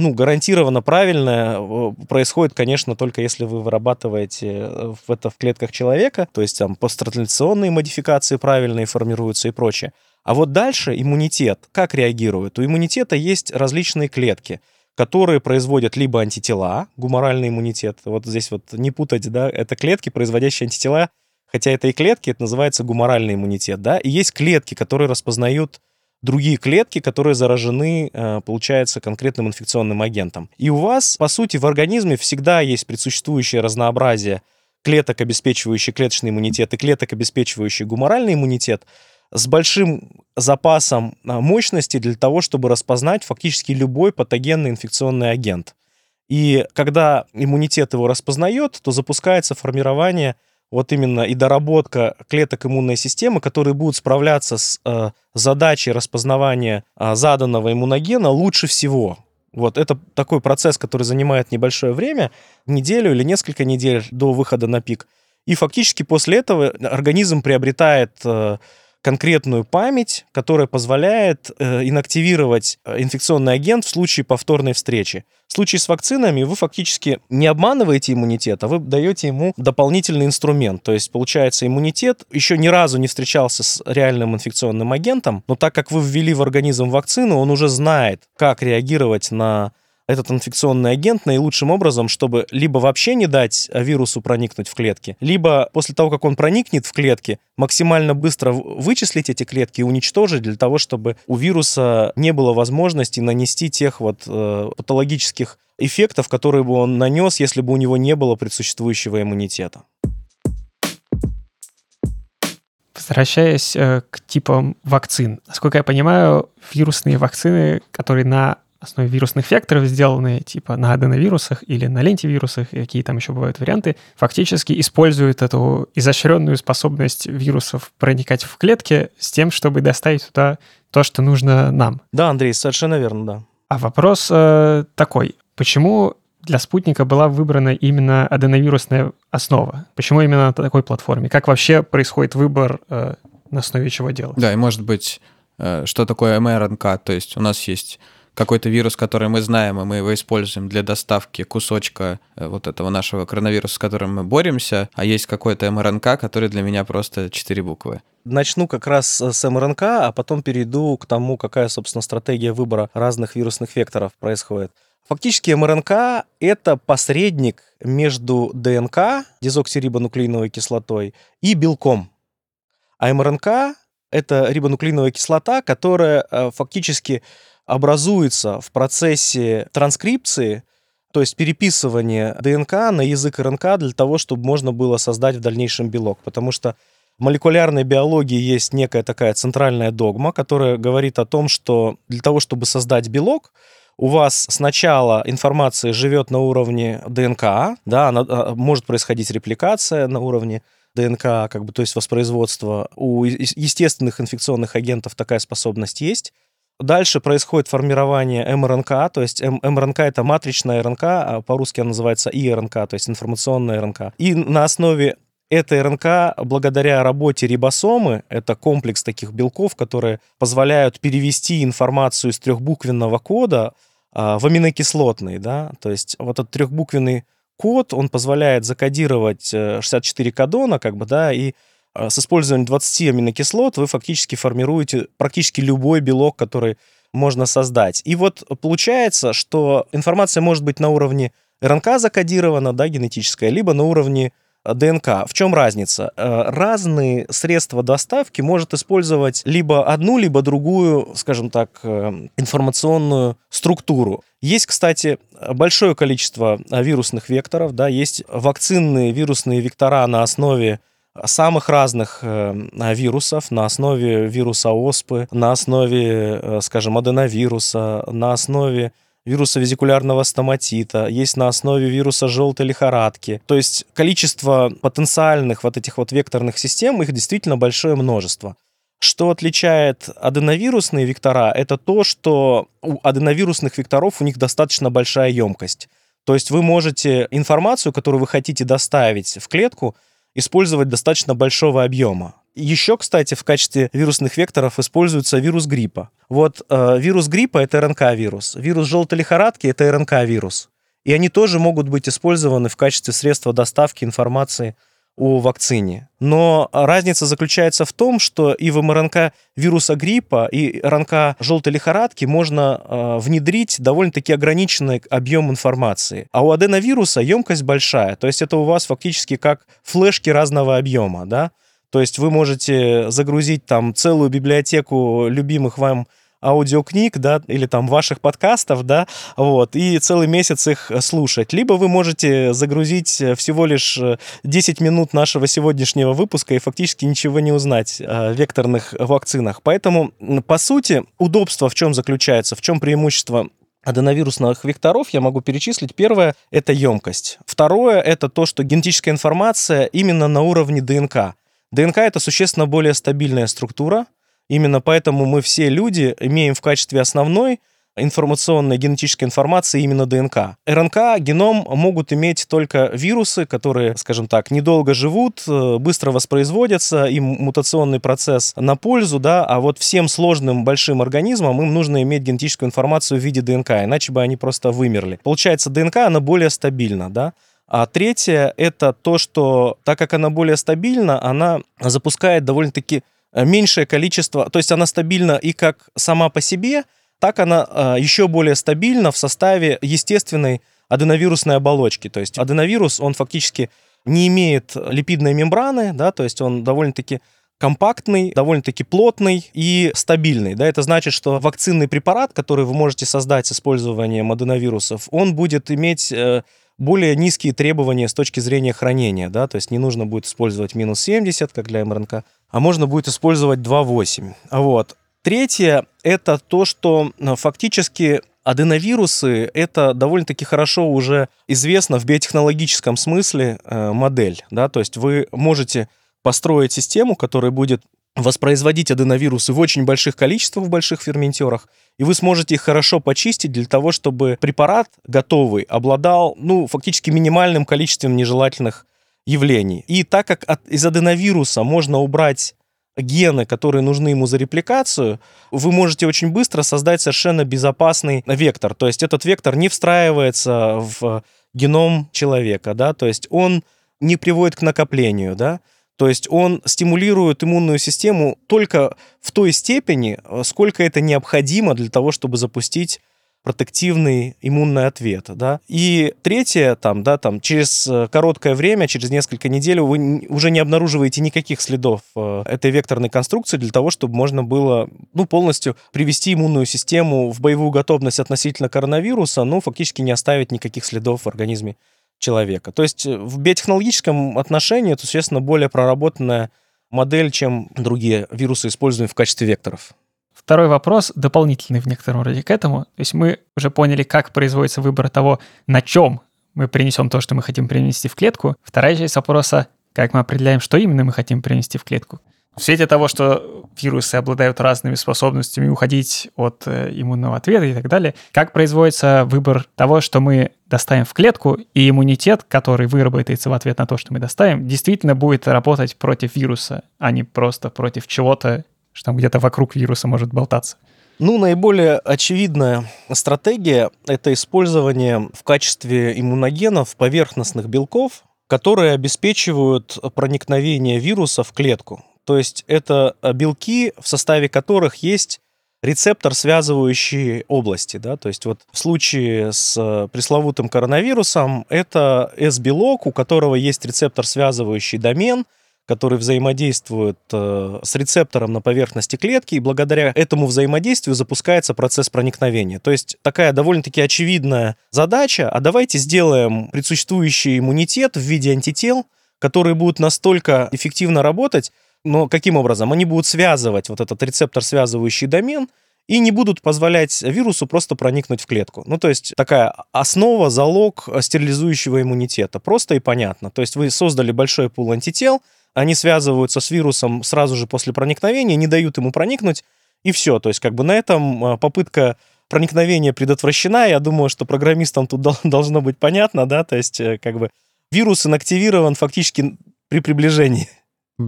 ну, гарантированно правильное э, происходит, конечно, только если вы вырабатываете э, это в клетках человека, то есть там посттранslaционные модификации правильные формируются и прочее. А вот дальше иммунитет, как реагирует? У иммунитета есть различные клетки, которые производят либо антитела, гуморальный иммунитет, вот здесь вот не путать, да, это клетки, производящие антитела, хотя это и клетки, это называется гуморальный иммунитет, да, и есть клетки, которые распознают другие клетки, которые заражены, э, получается, конкретным инфекционным агентом. И у вас, по сути, в организме всегда есть предсуществующее разнообразие клеток, обеспечивающих клеточный иммунитет, и клеток, обеспечивающих гуморальный иммунитет, с большим запасом э, мощности для того, чтобы распознать фактически любой патогенный инфекционный агент. И когда иммунитет его распознает, то запускается формирование вот именно и доработка клеток иммунной системы, которые будут справляться с э, задачей распознавания э, заданного иммуногена лучше всего. Вот это такой процесс, который занимает небольшое время, неделю или несколько недель до выхода на пик. И фактически после этого организм приобретает э, конкретную память, которая позволяет э, инактивировать э, инфекционный агент в случае повторной встречи. В случае с вакцинами вы фактически не обманываете иммунитет, а вы даете ему дополнительный инструмент. То есть, получается, иммунитет еще ни разу не встречался с реальным инфекционным агентом, но так как вы ввели в организм вакцину, он уже знает, как реагировать на этот инфекционный агент наилучшим образом, чтобы либо вообще не дать вирусу проникнуть в клетки, либо после того, как он проникнет в клетки, максимально быстро вычислить эти клетки и уничтожить для того, чтобы у вируса не было возможности нанести тех вот э, патологических эффектов, которые бы он нанес, если бы у него не было предсуществующего иммунитета. Возвращаясь э, к типам вакцин. Насколько я понимаю, вирусные вакцины, которые на основе вирусных векторов, сделанные типа на аденовирусах или на лентивирусах, и какие там еще бывают варианты, фактически используют эту изощренную способность вирусов проникать в клетки с тем, чтобы доставить туда то, что нужно нам. Да, Андрей, совершенно верно, да. А вопрос э, такой. Почему для спутника была выбрана именно аденовирусная основа? Почему именно на такой платформе? Как вообще происходит выбор, э, на основе чего делать? Да, и может быть, э, что такое mRNK, то есть у нас есть какой-то вирус, который мы знаем, и мы его используем для доставки кусочка э, вот этого нашего коронавируса, с которым мы боремся, а есть какой-то МРНК, который для меня просто четыре буквы. Начну как раз с МРНК, а потом перейду к тому, какая, собственно, стратегия выбора разных вирусных векторов происходит. Фактически МРНК — это посредник между ДНК, дезоксирибонуклеиновой кислотой, и белком. А МРНК — это рибонуклеиновая кислота, которая э, фактически образуется в процессе транскрипции, то есть переписывания ДНК на язык РНК для того, чтобы можно было создать в дальнейшем белок. Потому что в молекулярной биологии есть некая такая центральная догма, которая говорит о том, что для того, чтобы создать белок, у вас сначала информация живет на уровне ДНК, да, она, а, может происходить репликация на уровне ДНК, как бы, то есть воспроизводство. У естественных инфекционных агентов такая способность есть. Дальше происходит формирование МРНК, то есть МРНК это матричная РНК, а по-русски она называется ИРНК, то есть информационная РНК. И на основе этой РНК, благодаря работе рибосомы, это комплекс таких белков, которые позволяют перевести информацию из трехбуквенного кода а, в аминокислотный, да, то есть вот этот трехбуквенный код, он позволяет закодировать 64 э, кодона, как бы, да, и с использованием 20 аминокислот вы фактически формируете практически любой белок, который можно создать. И вот получается, что информация может быть на уровне РНК закодирована, да, генетическая, либо на уровне а, ДНК. В чем разница? А, разные средства доставки может использовать либо одну, либо другую, скажем так, э, информационную структуру. Есть, кстати, большое количество вирусных векторов, да, есть вакцинные вирусные вектора на основе самых разных э, вирусов на основе вируса оспы, на основе, э, скажем, аденовируса, на основе вируса визикулярного стоматита, есть на основе вируса желтой лихорадки. То есть количество потенциальных вот этих вот векторных систем, их действительно большое множество. Что отличает аденовирусные вектора, это то, что у аденовирусных векторов у них достаточно большая емкость. То есть вы можете информацию, которую вы хотите доставить в клетку, использовать достаточно большого объема. Еще, кстати, в качестве вирусных векторов используется вирус гриппа. Вот э, вирус гриппа — это РНК-вирус. Вирус желтой лихорадки — это РНК-вирус. И они тоже могут быть использованы в качестве средства доставки информации о вакцине. Но разница заключается в том, что и в МРНК вируса гриппа, и РНК желтой лихорадки можно э, внедрить довольно-таки ограниченный объем информации. А у аденовируса емкость большая, то есть это у вас фактически как флешки разного объема, да? То есть вы можете загрузить там целую библиотеку любимых вам аудиокниг, да, или там ваших подкастов, да, вот, и целый месяц их слушать. Либо вы можете загрузить всего лишь 10 минут нашего сегодняшнего выпуска и фактически ничего не узнать о векторных вакцинах. Поэтому, по сути, удобство в чем заключается, в чем преимущество аденовирусных векторов я могу перечислить. Первое — это емкость. Второе — это то, что генетическая информация именно на уровне ДНК. ДНК — это существенно более стабильная структура, Именно поэтому мы все люди имеем в качестве основной информационной генетической информации именно ДНК. РНК, геном могут иметь только вирусы, которые, скажем так, недолго живут, э, быстро воспроизводятся, им мутационный процесс на пользу, да, а вот всем сложным большим организмам им нужно иметь генетическую информацию в виде ДНК, иначе бы они просто вымерли. Получается, ДНК, она более стабильна, да, а третье — это то, что так как она более стабильна, она запускает довольно-таки меньшее количество, то есть она стабильна и как сама по себе, так она э, еще более стабильна в составе естественной аденовирусной оболочки. То есть аденовирус, он фактически не имеет липидной мембраны, да, то есть он довольно-таки компактный, довольно-таки плотный и стабильный. Да, это значит, что вакцинный препарат, который вы можете создать с использованием аденовирусов, он будет иметь э, более низкие требования с точки зрения хранения, да, то есть не нужно будет использовать минус 70, как для МРНК, а можно будет использовать 2.8. Вот. Третье — это то, что э, фактически аденовирусы — это довольно-таки хорошо уже известно в биотехнологическом смысле э, модель, да, то есть вы можете построить систему, которая будет воспроизводить аденовирусы в очень больших количествах, в больших ферментерах, и вы сможете их хорошо почистить для того, чтобы препарат готовый обладал, ну, фактически минимальным количеством нежелательных явлений. И так как от, из аденовируса можно убрать гены, которые нужны ему за репликацию, вы можете очень быстро создать совершенно безопасный вектор. То есть этот вектор не встраивается в геном человека, да, то есть он не приводит к накоплению, да, то есть он стимулирует иммунную систему только в той степени, сколько это необходимо для того, чтобы запустить протективный иммунный ответ, да. И третье, там, да, там, через э, короткое время, через несколько недель вы уже не обнаруживаете никаких следов э, этой векторной конструкции для того, чтобы можно было, ну, полностью привести иммунную систему в боевую готовность относительно коронавируса, ну, фактически не оставить никаких следов в организме человека. То есть э, в биотехнологическом отношении это, естественно, более проработанная модель, чем другие вирусы, используемые в качестве векторов. Второй вопрос, дополнительный в некотором роде к этому. То есть мы уже поняли, как производится выбор того, на чем мы принесем то, что мы хотим принести в клетку. Вторая часть вопроса, как мы определяем, что именно мы хотим принести в клетку. В свете того, что вирусы обладают разными способностями уходить от э, иммунного ответа и так далее, как производится выбор того, что мы доставим в клетку, и иммунитет, который выработается в ответ на то, что мы доставим, действительно будет работать против вируса, а не просто против чего-то что там где-то вокруг вируса может болтаться? Ну, наиболее очевидная стратегия – это использование в качестве иммуногенов поверхностных белков, которые обеспечивают проникновение вируса в клетку. То есть это белки, в составе которых есть рецептор, связывающий области. Да? То есть вот в случае с пресловутым коронавирусом это S-белок, у которого есть рецептор, связывающий домен – который взаимодействует э, с рецептором на поверхности клетки, и благодаря этому взаимодействию запускается процесс проникновения. То есть такая довольно-таки очевидная задача, а давайте сделаем предсуществующий иммунитет в виде антител, которые будут настолько эффективно работать, но каким образом? Они будут связывать вот этот рецептор, связывающий домен, и не будут позволять вирусу просто проникнуть в клетку. Ну, то есть такая основа, залог стерилизующего иммунитета. Просто и понятно. То есть вы создали большой пул антител, они связываются с вирусом сразу же после проникновения, не дают ему проникнуть, и все. То есть как бы на этом а, попытка проникновения предотвращена. Я думаю, что программистам тут [LAUGHS] должно быть понятно, да, то есть э, как бы вирус инактивирован фактически при приближении.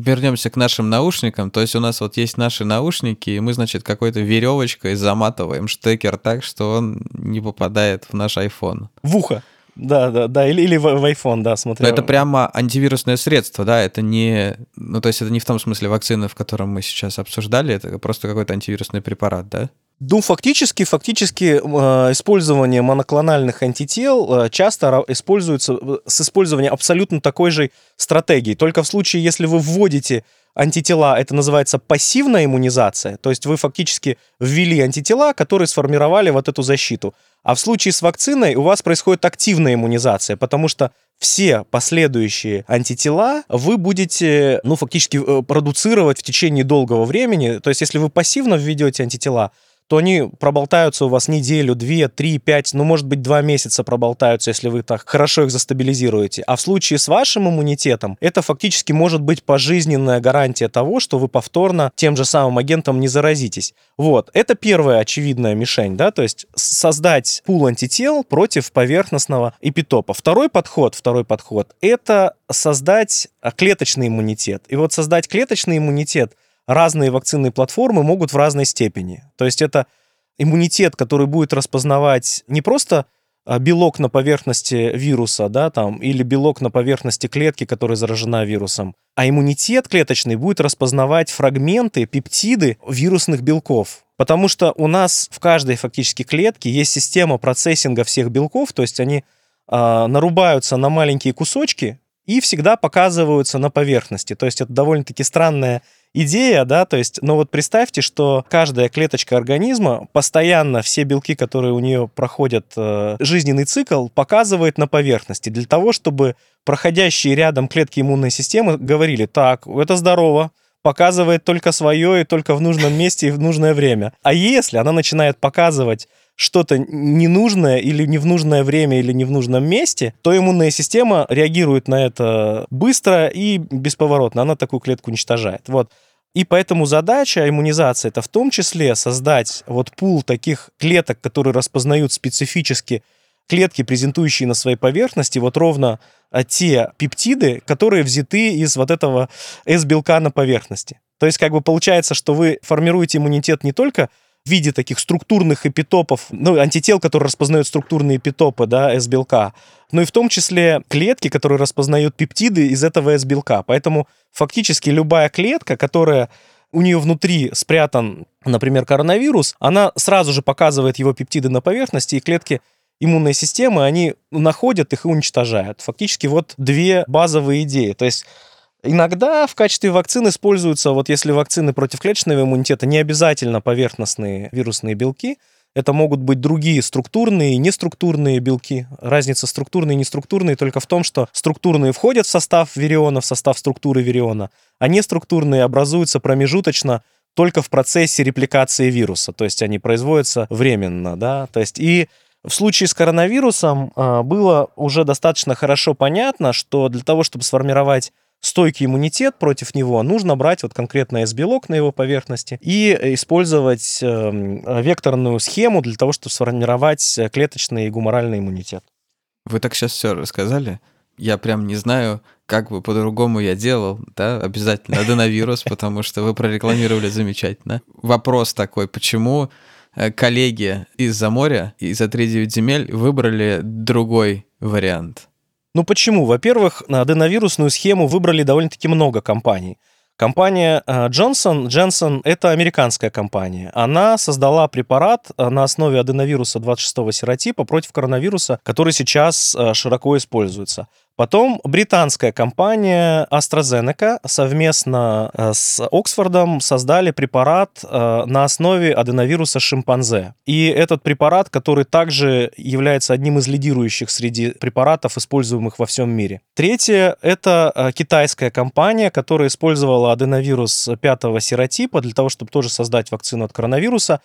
Вернемся к нашим наушникам. То есть у нас вот есть наши наушники, и мы, значит, какой-то веревочкой заматываем штекер так, что он не попадает в наш iPhone. В ухо. Да, да, да, или, или в, в iPhone, да, смотрю. Но это прямо антивирусное средство, да, это не, ну, то есть это не в том смысле вакцины, в котором мы сейчас обсуждали, это просто какой-то антивирусный препарат, да? Ну, фактически, фактически э, использование моноклональных антител э, часто используется э, с использованием абсолютно такой же стратегии. Только в случае, если вы вводите антитела, это называется пассивная иммунизация, то есть вы фактически ввели антитела, которые сформировали вот эту защиту. А в случае с вакциной у вас происходит активная иммунизация, потому что все последующие антитела вы будете, ну, фактически э, продуцировать в течение долгого времени. То есть, если вы пассивно введете антитела, то они проболтаются у вас неделю, две, три, пять, ну, может быть, два месяца проболтаются, если вы так хорошо их застабилизируете. А в случае с вашим иммунитетом, это фактически может быть пожизненная гарантия того, что вы повторно тем же самым агентом не заразитесь. Вот, это первая очевидная мишень, да, то есть создать пул антител против поверхностного эпитопа. Второй подход, второй подход, это создать клеточный иммунитет. И вот создать клеточный иммунитет разные вакцинные платформы могут в разной степени. То есть это иммунитет, который будет распознавать не просто а, белок на поверхности вируса, да, там, или белок на поверхности клетки, которая заражена вирусом, а иммунитет клеточный будет распознавать фрагменты, пептиды вирусных белков. Потому что у нас в каждой фактически клетке есть система процессинга всех белков, то есть они э, нарубаются на маленькие кусочки и всегда показываются на поверхности. То есть это довольно-таки странная идея, да, то есть, но вот представьте, что каждая клеточка организма постоянно все белки, которые у нее проходят э, жизненный цикл, показывает на поверхности для того, чтобы проходящие рядом клетки иммунной системы говорили, так, это здорово, показывает только свое и только в нужном месте и в нужное время. А если она начинает показывать что-то ненужное или не в нужное время или не в нужном месте, то иммунная система реагирует на это быстро и бесповоротно. Она такую клетку уничтожает. Вот. И поэтому задача иммунизации это в том числе создать вот пул таких клеток, которые распознают специфически клетки, презентующие на своей поверхности вот ровно а, те пептиды, которые взяты из вот этого S-белка на поверхности. То есть как бы получается, что вы формируете иммунитет не только в виде таких структурных эпитопов, ну, антител, которые распознают структурные эпитопы, да, S-белка, но и в том числе клетки, которые распознают пептиды из этого S-белка. Поэтому фактически любая клетка, которая у нее внутри спрятан, например, коронавирус, она сразу же показывает его пептиды на поверхности, и клетки иммунной системы, они находят их и уничтожают. Фактически вот две базовые идеи. То есть Иногда в качестве вакцин используются, вот если вакцины против клеточного иммунитета, не обязательно поверхностные вирусные белки, это могут быть другие структурные и неструктурные белки. Разница структурные и неструктурные только в том, что структурные входят в состав вириона, в состав структуры вириона, а неструктурные образуются промежуточно только в процессе репликации вируса, то есть они производятся временно, да, то есть и в случае с коронавирусом а, было уже достаточно хорошо понятно, что для того, чтобы сформировать стойкий иммунитет против него, нужно брать вот конкретно S-белок на его поверхности и использовать э, векторную схему для того, чтобы сформировать клеточный и гуморальный иммунитет. Вы так сейчас все рассказали. Я прям не знаю, как бы по-другому я делал, да, обязательно аденовирус, [LAUGHS] потому что вы прорекламировали замечательно. Вопрос такой, почему э, коллеги из-за моря, из-за 3-9 земель выбрали другой вариант? Ну почему? Во-первых, аденовирусную схему выбрали довольно-таки много компаний. Компания Johnson Johnson — это американская компания. Она создала препарат э, на основе аденовируса 26-го серотипа против коронавируса, который сейчас э, широко используется. Потом британская компания AstraZeneca совместно э, с Оксфордом создали препарат э, на основе аденовируса шимпанзе. И этот препарат, который также является одним из лидирующих среди препаратов, используемых во всем мире. Третье — это э, китайская компания, которая использовала аденовирус пятого серотипа для того, чтобы тоже создать вакцину от коронавируса.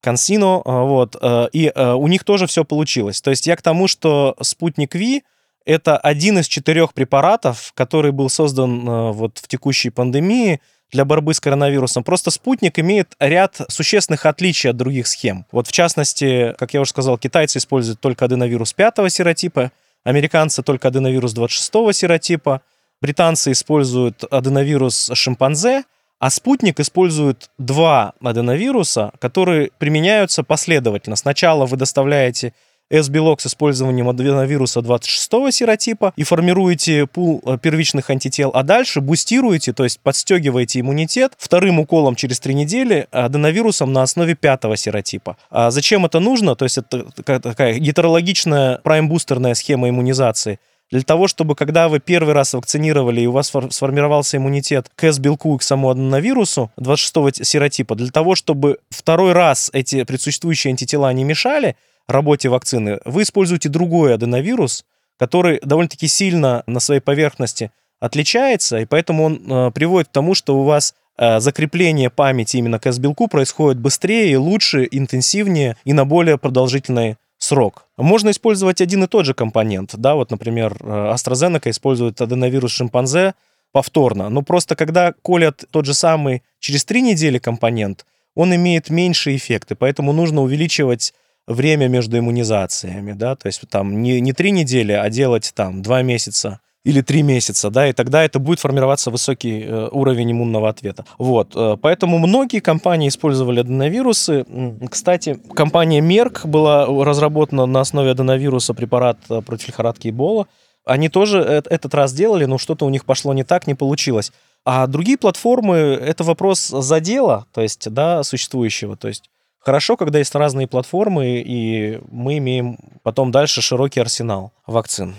Консино, вот, и у них тоже все получилось. То есть я к тому, что спутник Ви — это один из четырех препаратов, который был создан э, вот в текущей пандемии для борьбы с коронавирусом. Просто спутник имеет ряд существенных отличий от других схем. Вот в частности, как я уже сказал, китайцы используют только аденовирус 5 серотипа, американцы только аденовирус 26 серотипа, британцы используют аденовирус шимпанзе, а спутник использует два аденовируса, которые применяются последовательно. Сначала вы доставляете S-белок с использованием аденовируса 26-го серотипа и формируете пул э, первичных антител, а дальше бустируете, то есть подстегиваете иммунитет вторым уколом через три недели аденовирусом на основе пятого серотипа. А зачем это нужно? То есть это такая гетерологичная прайм-бустерная схема иммунизации для того, чтобы когда вы первый раз вакцинировали и у вас сформировался иммунитет к S-белку и к самому аденовирусу 26-го серотипа, для того, чтобы второй раз эти предсуществующие антитела не мешали, работе вакцины, вы используете другой аденовирус, который довольно-таки сильно на своей поверхности отличается, и поэтому он э, приводит к тому, что у вас э, закрепление памяти именно к S-белку происходит быстрее, лучше, интенсивнее и на более продолжительный срок. Можно использовать один и тот же компонент. Да, вот, например, э, AstraZeneca использует аденовирус шимпанзе повторно. Но просто когда колят тот же самый через три недели компонент, он имеет меньшие эффекты, поэтому нужно увеличивать время между иммунизациями, да, то есть там не, не три недели, а делать там два месяца или три месяца, да, и тогда это будет формироваться высокий э, уровень иммунного ответа. Вот, э, поэтому многие компании использовали аденовирусы. Кстати, компания Merck была разработана на основе аденовируса препарат э, против лихорадки Эбола. Они тоже этот раз делали, но что-то у них пошло не так, не получилось. А другие платформы — это вопрос задела, то есть, да, существующего, то есть Хорошо, когда есть разные платформы, и мы имеем потом дальше широкий арсенал вакцин.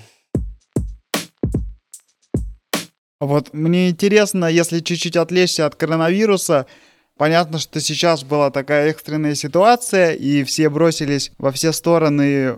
Вот мне интересно, если чуть-чуть отвлечься от коронавируса, Понятно, что сейчас была такая экстренная ситуация, и все бросились во все стороны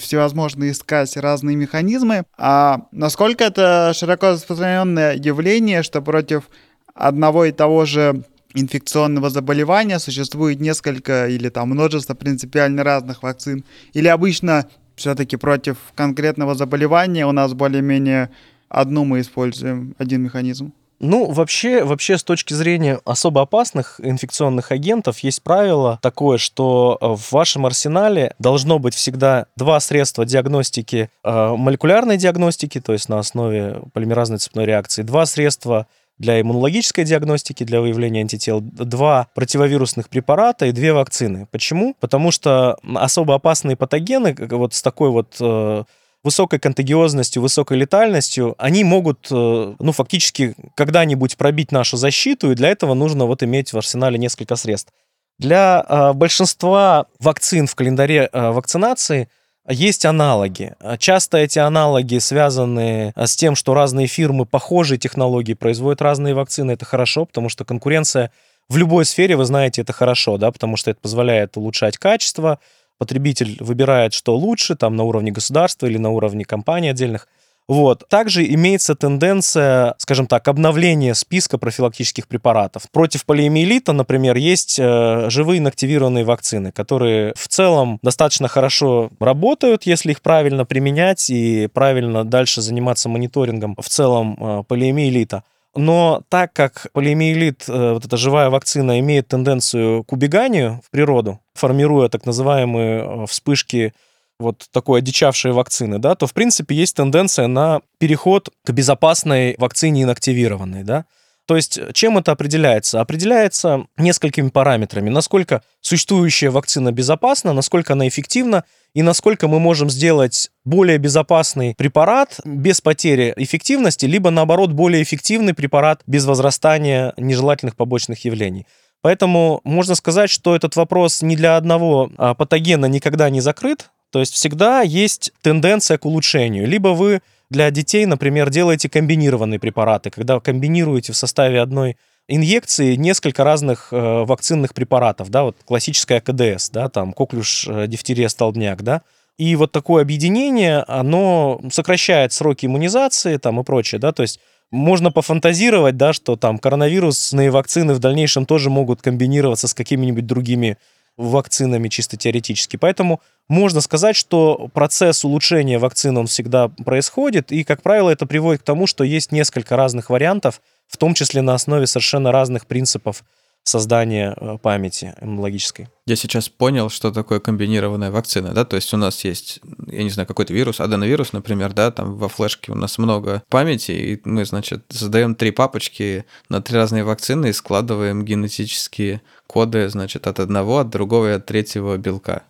всевозможно искать разные механизмы. А насколько это широко распространенное явление, что против одного и того же инфекционного заболевания существует несколько или там множество принципиально разных вакцин? Или обычно все-таки против конкретного заболевания у нас более-менее одну мы используем, один механизм? Ну, вообще, вообще с точки зрения особо опасных инфекционных агентов есть правило такое, что э, в вашем арсенале должно быть всегда два средства диагностики, э, молекулярной диагностики, то есть на основе полимеразной цепной реакции, два средства для иммунологической диагностики, для выявления антител, два противовирусных препарата и две вакцины. Почему? Потому что особо опасные патогены, вот с такой вот э, высокой контагиозностью, высокой летальностью, они могут, э, ну, фактически когда-нибудь пробить нашу защиту, и для этого нужно вот иметь в арсенале несколько средств. Для э, большинства вакцин в календаре вакцинации есть аналоги. Часто эти аналоги связаны с тем, что разные фирмы похожие технологии производят разные вакцины. Это хорошо, потому что конкуренция в любой сфере, вы знаете, это хорошо, да, потому что это позволяет улучшать качество, потребитель выбирает, что лучше, там, на уровне государства или на уровне компаний отдельных. Вот. Также имеется тенденция, скажем так, обновления списка профилактических препаратов. Против полиомиелита, например, есть э, живые инактивированные вакцины, которые в целом достаточно хорошо работают, если их правильно применять и правильно дальше заниматься мониторингом в целом э, полиомиелита. Но так как полиомиелит, э, вот эта живая вакцина, имеет тенденцию к убеганию в природу, формируя так называемые вспышки вот такой одичавшей вакцины, да, то, в принципе, есть тенденция на переход к безопасной вакцине инактивированной, да. То есть чем это определяется? Определяется несколькими параметрами. Насколько существующая вакцина безопасна, насколько она эффективна, и насколько мы можем сделать более безопасный препарат без потери эффективности, либо наоборот более эффективный препарат без возрастания нежелательных побочных явлений. Поэтому можно сказать, что этот вопрос ни для одного а, патогена никогда не закрыт, то есть всегда есть тенденция к улучшению. Либо вы для детей, например, делаете комбинированные препараты, когда комбинируете в составе одной инъекции несколько разных э, вакцинных препаратов, да, вот классическая КДС, да, там коклюш, э, дифтерия, столбняк, да, и вот такое объединение, оно сокращает сроки иммунизации там и прочее, да, то есть можно пофантазировать, да, что там коронавирусные вакцины в дальнейшем тоже могут комбинироваться с какими-нибудь другими вакцинами чисто теоретически. Поэтому можно сказать, что процесс улучшения вакцины, он всегда происходит, и, как правило, это приводит к тому, что есть несколько разных вариантов, в том числе на основе совершенно разных принципов создания э, памяти иммунологической. Я сейчас понял, что такое комбинированная вакцина, да, то есть у нас есть, я не знаю, какой-то вирус, аденовирус, например, да, там во флешке у нас много памяти, и мы, значит, создаем три папочки на три разные вакцины и складываем генетические коды, значит, от одного, от другого и от третьего белка.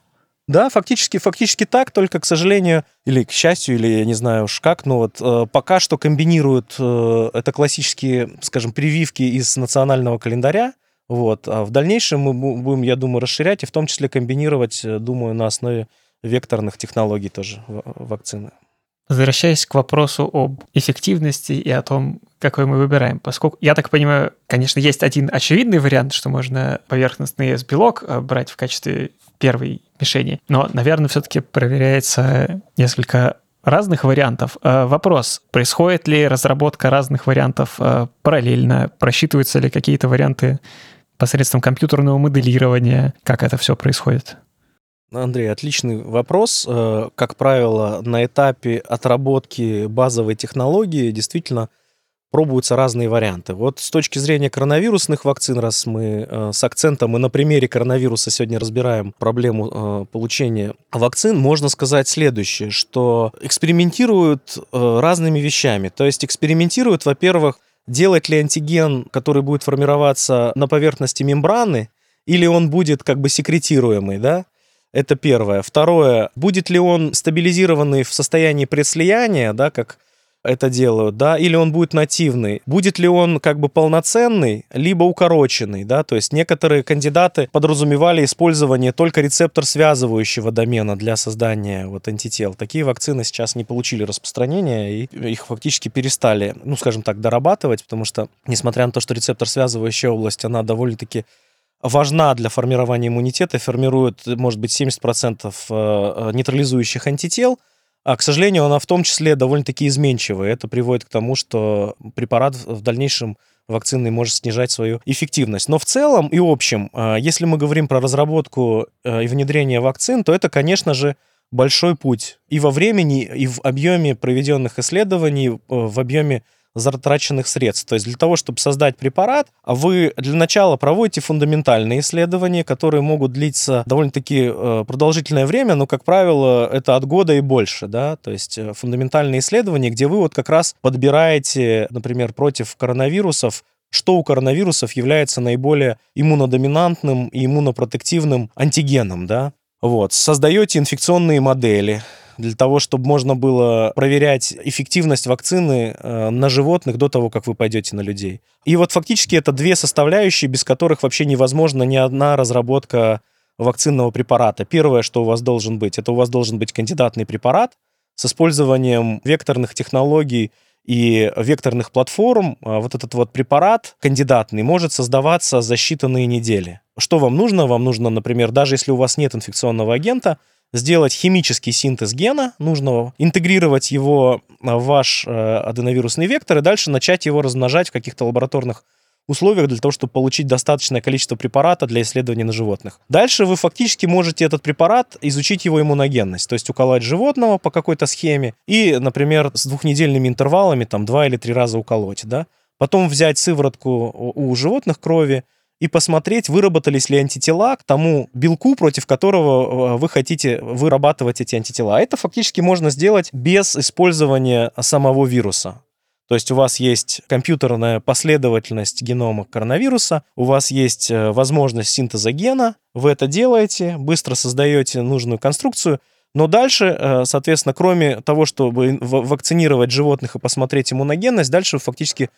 Да, фактически, фактически так, только, к сожалению, или к счастью, или я не знаю уж как, но вот э, пока что комбинируют э, это классические, скажем, прививки из национального календаря, вот, а в дальнейшем мы будем, я думаю, расширять и в том числе комбинировать, э, думаю, на основе векторных технологий тоже вакцины. Возвращаясь к вопросу об эффективности и о том, какой мы выбираем, поскольку, я так понимаю, конечно, есть один очевидный вариант, что можно поверхностный S-белок э, брать в качестве первой мишени. Но, наверное, все-таки проверяется несколько разных вариантов. Э, вопрос, происходит ли разработка разных вариантов параллельно? Просчитываются ли какие-то варианты посредством компьютерного моделирования? Как это все происходит? Андрей, отличный вопрос. Э, как правило, на этапе отработки базовой технологии действительно пробуются разные варианты. Вот с точки зрения коронавирусных вакцин, раз мы э, с акцентом и на примере коронавируса сегодня разбираем проблему э, получения вакцин, можно сказать следующее, что экспериментируют разными вещами. То есть экспериментируют, во-первых, делать ли антиген, который будет формироваться на поверхности мембраны, или он будет как бы секретируемый, да? Это первое. Второе, будет ли он стабилизированный в состоянии предслияния, да, как это делают, да, или он будет нативный, будет ли он как бы полноценный, либо укороченный, да, то есть некоторые кандидаты подразумевали использование только рецептор связывающего домена для создания вот антител. Такие вакцины сейчас не получили распространения, и их фактически перестали, ну, скажем так, дорабатывать, потому что, несмотря на то, что рецептор связывающая область, она довольно-таки важна для формирования иммунитета, формирует, может быть, 70% э, э, нейтрализующих антител, а, к сожалению, она в том числе довольно-таки изменчивая. Это приводит к тому, что препарат в дальнейшем вакцины может снижать свою эффективность. Но в целом и общем, э, если мы говорим про разработку э, и внедрение вакцин, то это, конечно же, большой путь и во времени, и в объеме проведенных исследований, в объеме затраченных средств. То есть для того, чтобы создать препарат, а вы для начала проводите фундаментальные исследования, которые могут длиться довольно-таки э, продолжительное время, но, как правило, это от года и больше, да, то есть э, фундаментальные исследования, где вы вот как раз подбираете, например, против коронавирусов что у коронавирусов является наиболее иммунодоминантным и иммунопротективным антигеном, да? Вот, создаете инфекционные модели, для того, чтобы можно было проверять эффективность вакцины э, на животных до того, как вы пойдете на людей. И вот фактически это две составляющие, без которых вообще невозможна ни одна разработка вакцинного препарата. Первое, что у вас должен быть, это у вас должен быть кандидатный препарат с использованием векторных технологий и векторных платформ. А вот этот вот препарат кандидатный может создаваться за считанные недели. Что вам нужно? Вам нужно, например, даже если у вас нет инфекционного агента, сделать химический синтез гена нужного, интегрировать его в ваш э, аденовирусный вектор и дальше начать его размножать в каких-то лабораторных условиях для того, чтобы получить достаточное количество препарата для исследований на животных. Дальше вы фактически можете этот препарат изучить его иммуногенность, то есть уколоть животного по какой-то схеме и, например, с двухнедельными интервалами там два или три раза уколоть, да. Потом взять сыворотку у животных крови, и посмотреть, выработались ли антитела к тому белку, против которого э, вы хотите вырабатывать эти антитела. А это фактически можно сделать без использования самого вируса. То есть у вас есть компьютерная последовательность генома коронавируса, у вас есть э, возможность синтеза гена, вы это делаете, быстро создаете нужную конструкцию, но дальше, э, соответственно, кроме того, чтобы вакцинировать животных и посмотреть иммуногенность, дальше фактически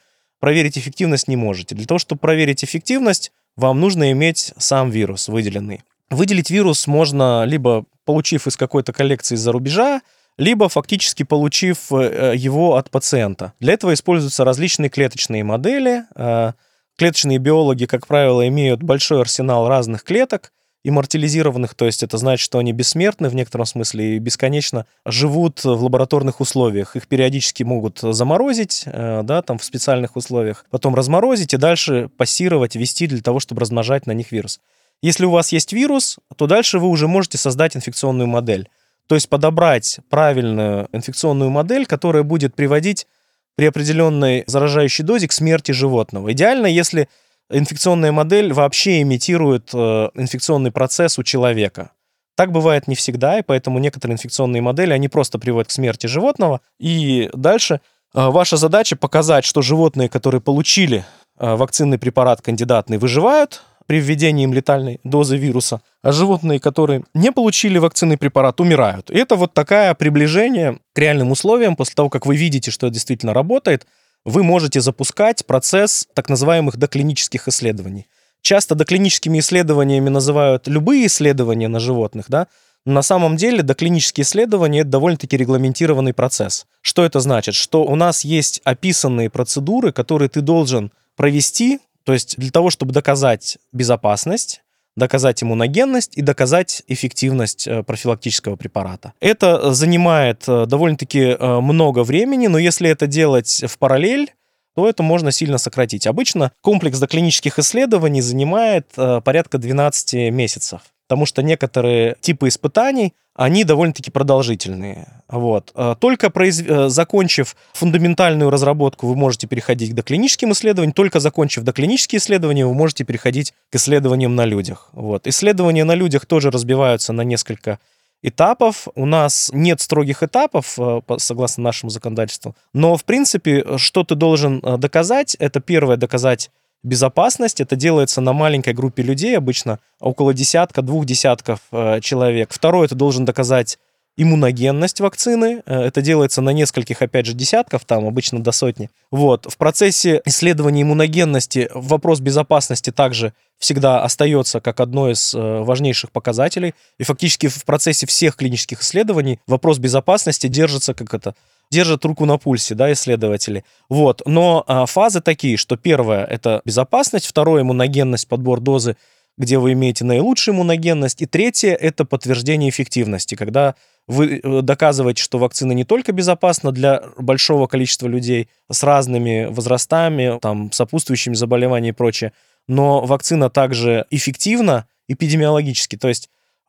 проверить эффективность не можете. Для того, чтобы проверить эффективность, вам нужно иметь сам вирус выделенный. Выделить вирус можно либо получив из какой-то коллекции из-за рубежа, либо фактически получив э, его от пациента. Для этого используются различные клеточные модели. Э, клеточные биологи, как правило, имеют большой арсенал разных клеток, иммортализированных, то есть это значит, что они бессмертны в некотором смысле и бесконечно живут в лабораторных условиях. Их периодически могут заморозить, э, да, там в специальных условиях, потом разморозить и дальше пассировать, вести для того, чтобы размножать на них вирус. Если у вас есть вирус, то дальше вы уже можете создать инфекционную модель. То есть подобрать правильную инфекционную модель, которая будет приводить при определенной заражающей дозе к смерти животного. Идеально, если инфекционная модель вообще имитирует э, инфекционный процесс у человека. Так бывает не всегда, и поэтому некоторые инфекционные модели, они просто приводят к смерти животного. И дальше э, ваша задача показать, что животные, которые получили э, вакцинный препарат кандидатный, выживают при введении им летальной дозы вируса, а животные, которые не получили вакцинный препарат, умирают. И это вот такое приближение к реальным условиям после того, как вы видите, что это действительно работает – вы можете запускать процесс так называемых доклинических исследований. Часто доклиническими исследованиями называют любые исследования на животных, да, на самом деле доклинические исследования – это довольно-таки регламентированный процесс. Что это значит? Что у нас есть описанные процедуры, которые ты должен провести, то есть для того, чтобы доказать безопасность, доказать иммуногенность и доказать эффективность э, профилактического препарата. Это занимает э, довольно-таки э, много времени, но если это делать в параллель, то это можно сильно сократить. Обычно комплекс доклинических исследований занимает порядка 12 месяцев потому что некоторые типы испытаний, они довольно-таки продолжительные. Вот. А только произ... Э, закончив фундаментальную разработку, вы можете переходить к доклиническим исследованиям. Только закончив доклинические исследования, вы можете переходить к исследованиям на людях. Вот. Исследования на людях тоже разбиваются на несколько этапов. У нас нет строгих этапов, э, согласно нашему законодательству. Но, в принципе, что ты должен э, доказать, это первое, доказать безопасность. Это делается на маленькой группе людей, обычно около десятка, двух десятков э, человек. Второе, это должен доказать иммуногенность вакцины. Э, это делается на нескольких, опять же, десятков, там обычно до сотни. Вот. В процессе исследования иммуногенности вопрос безопасности также всегда остается как одно из э, важнейших показателей. И фактически в процессе всех клинических исследований вопрос безопасности держится как это держат руку на пульсе, да, исследователи. Вот. Но а, фазы такие, что первое — это безопасность, второе — иммуногенность, подбор дозы, где вы имеете наилучшую иммуногенность. И третье — это подтверждение эффективности, когда вы э, доказываете, что вакцина не только безопасна для большого количества людей с разными возрастами, там, сопутствующими заболеваниями и прочее, но вакцина также эффективна эпидемиологически. То есть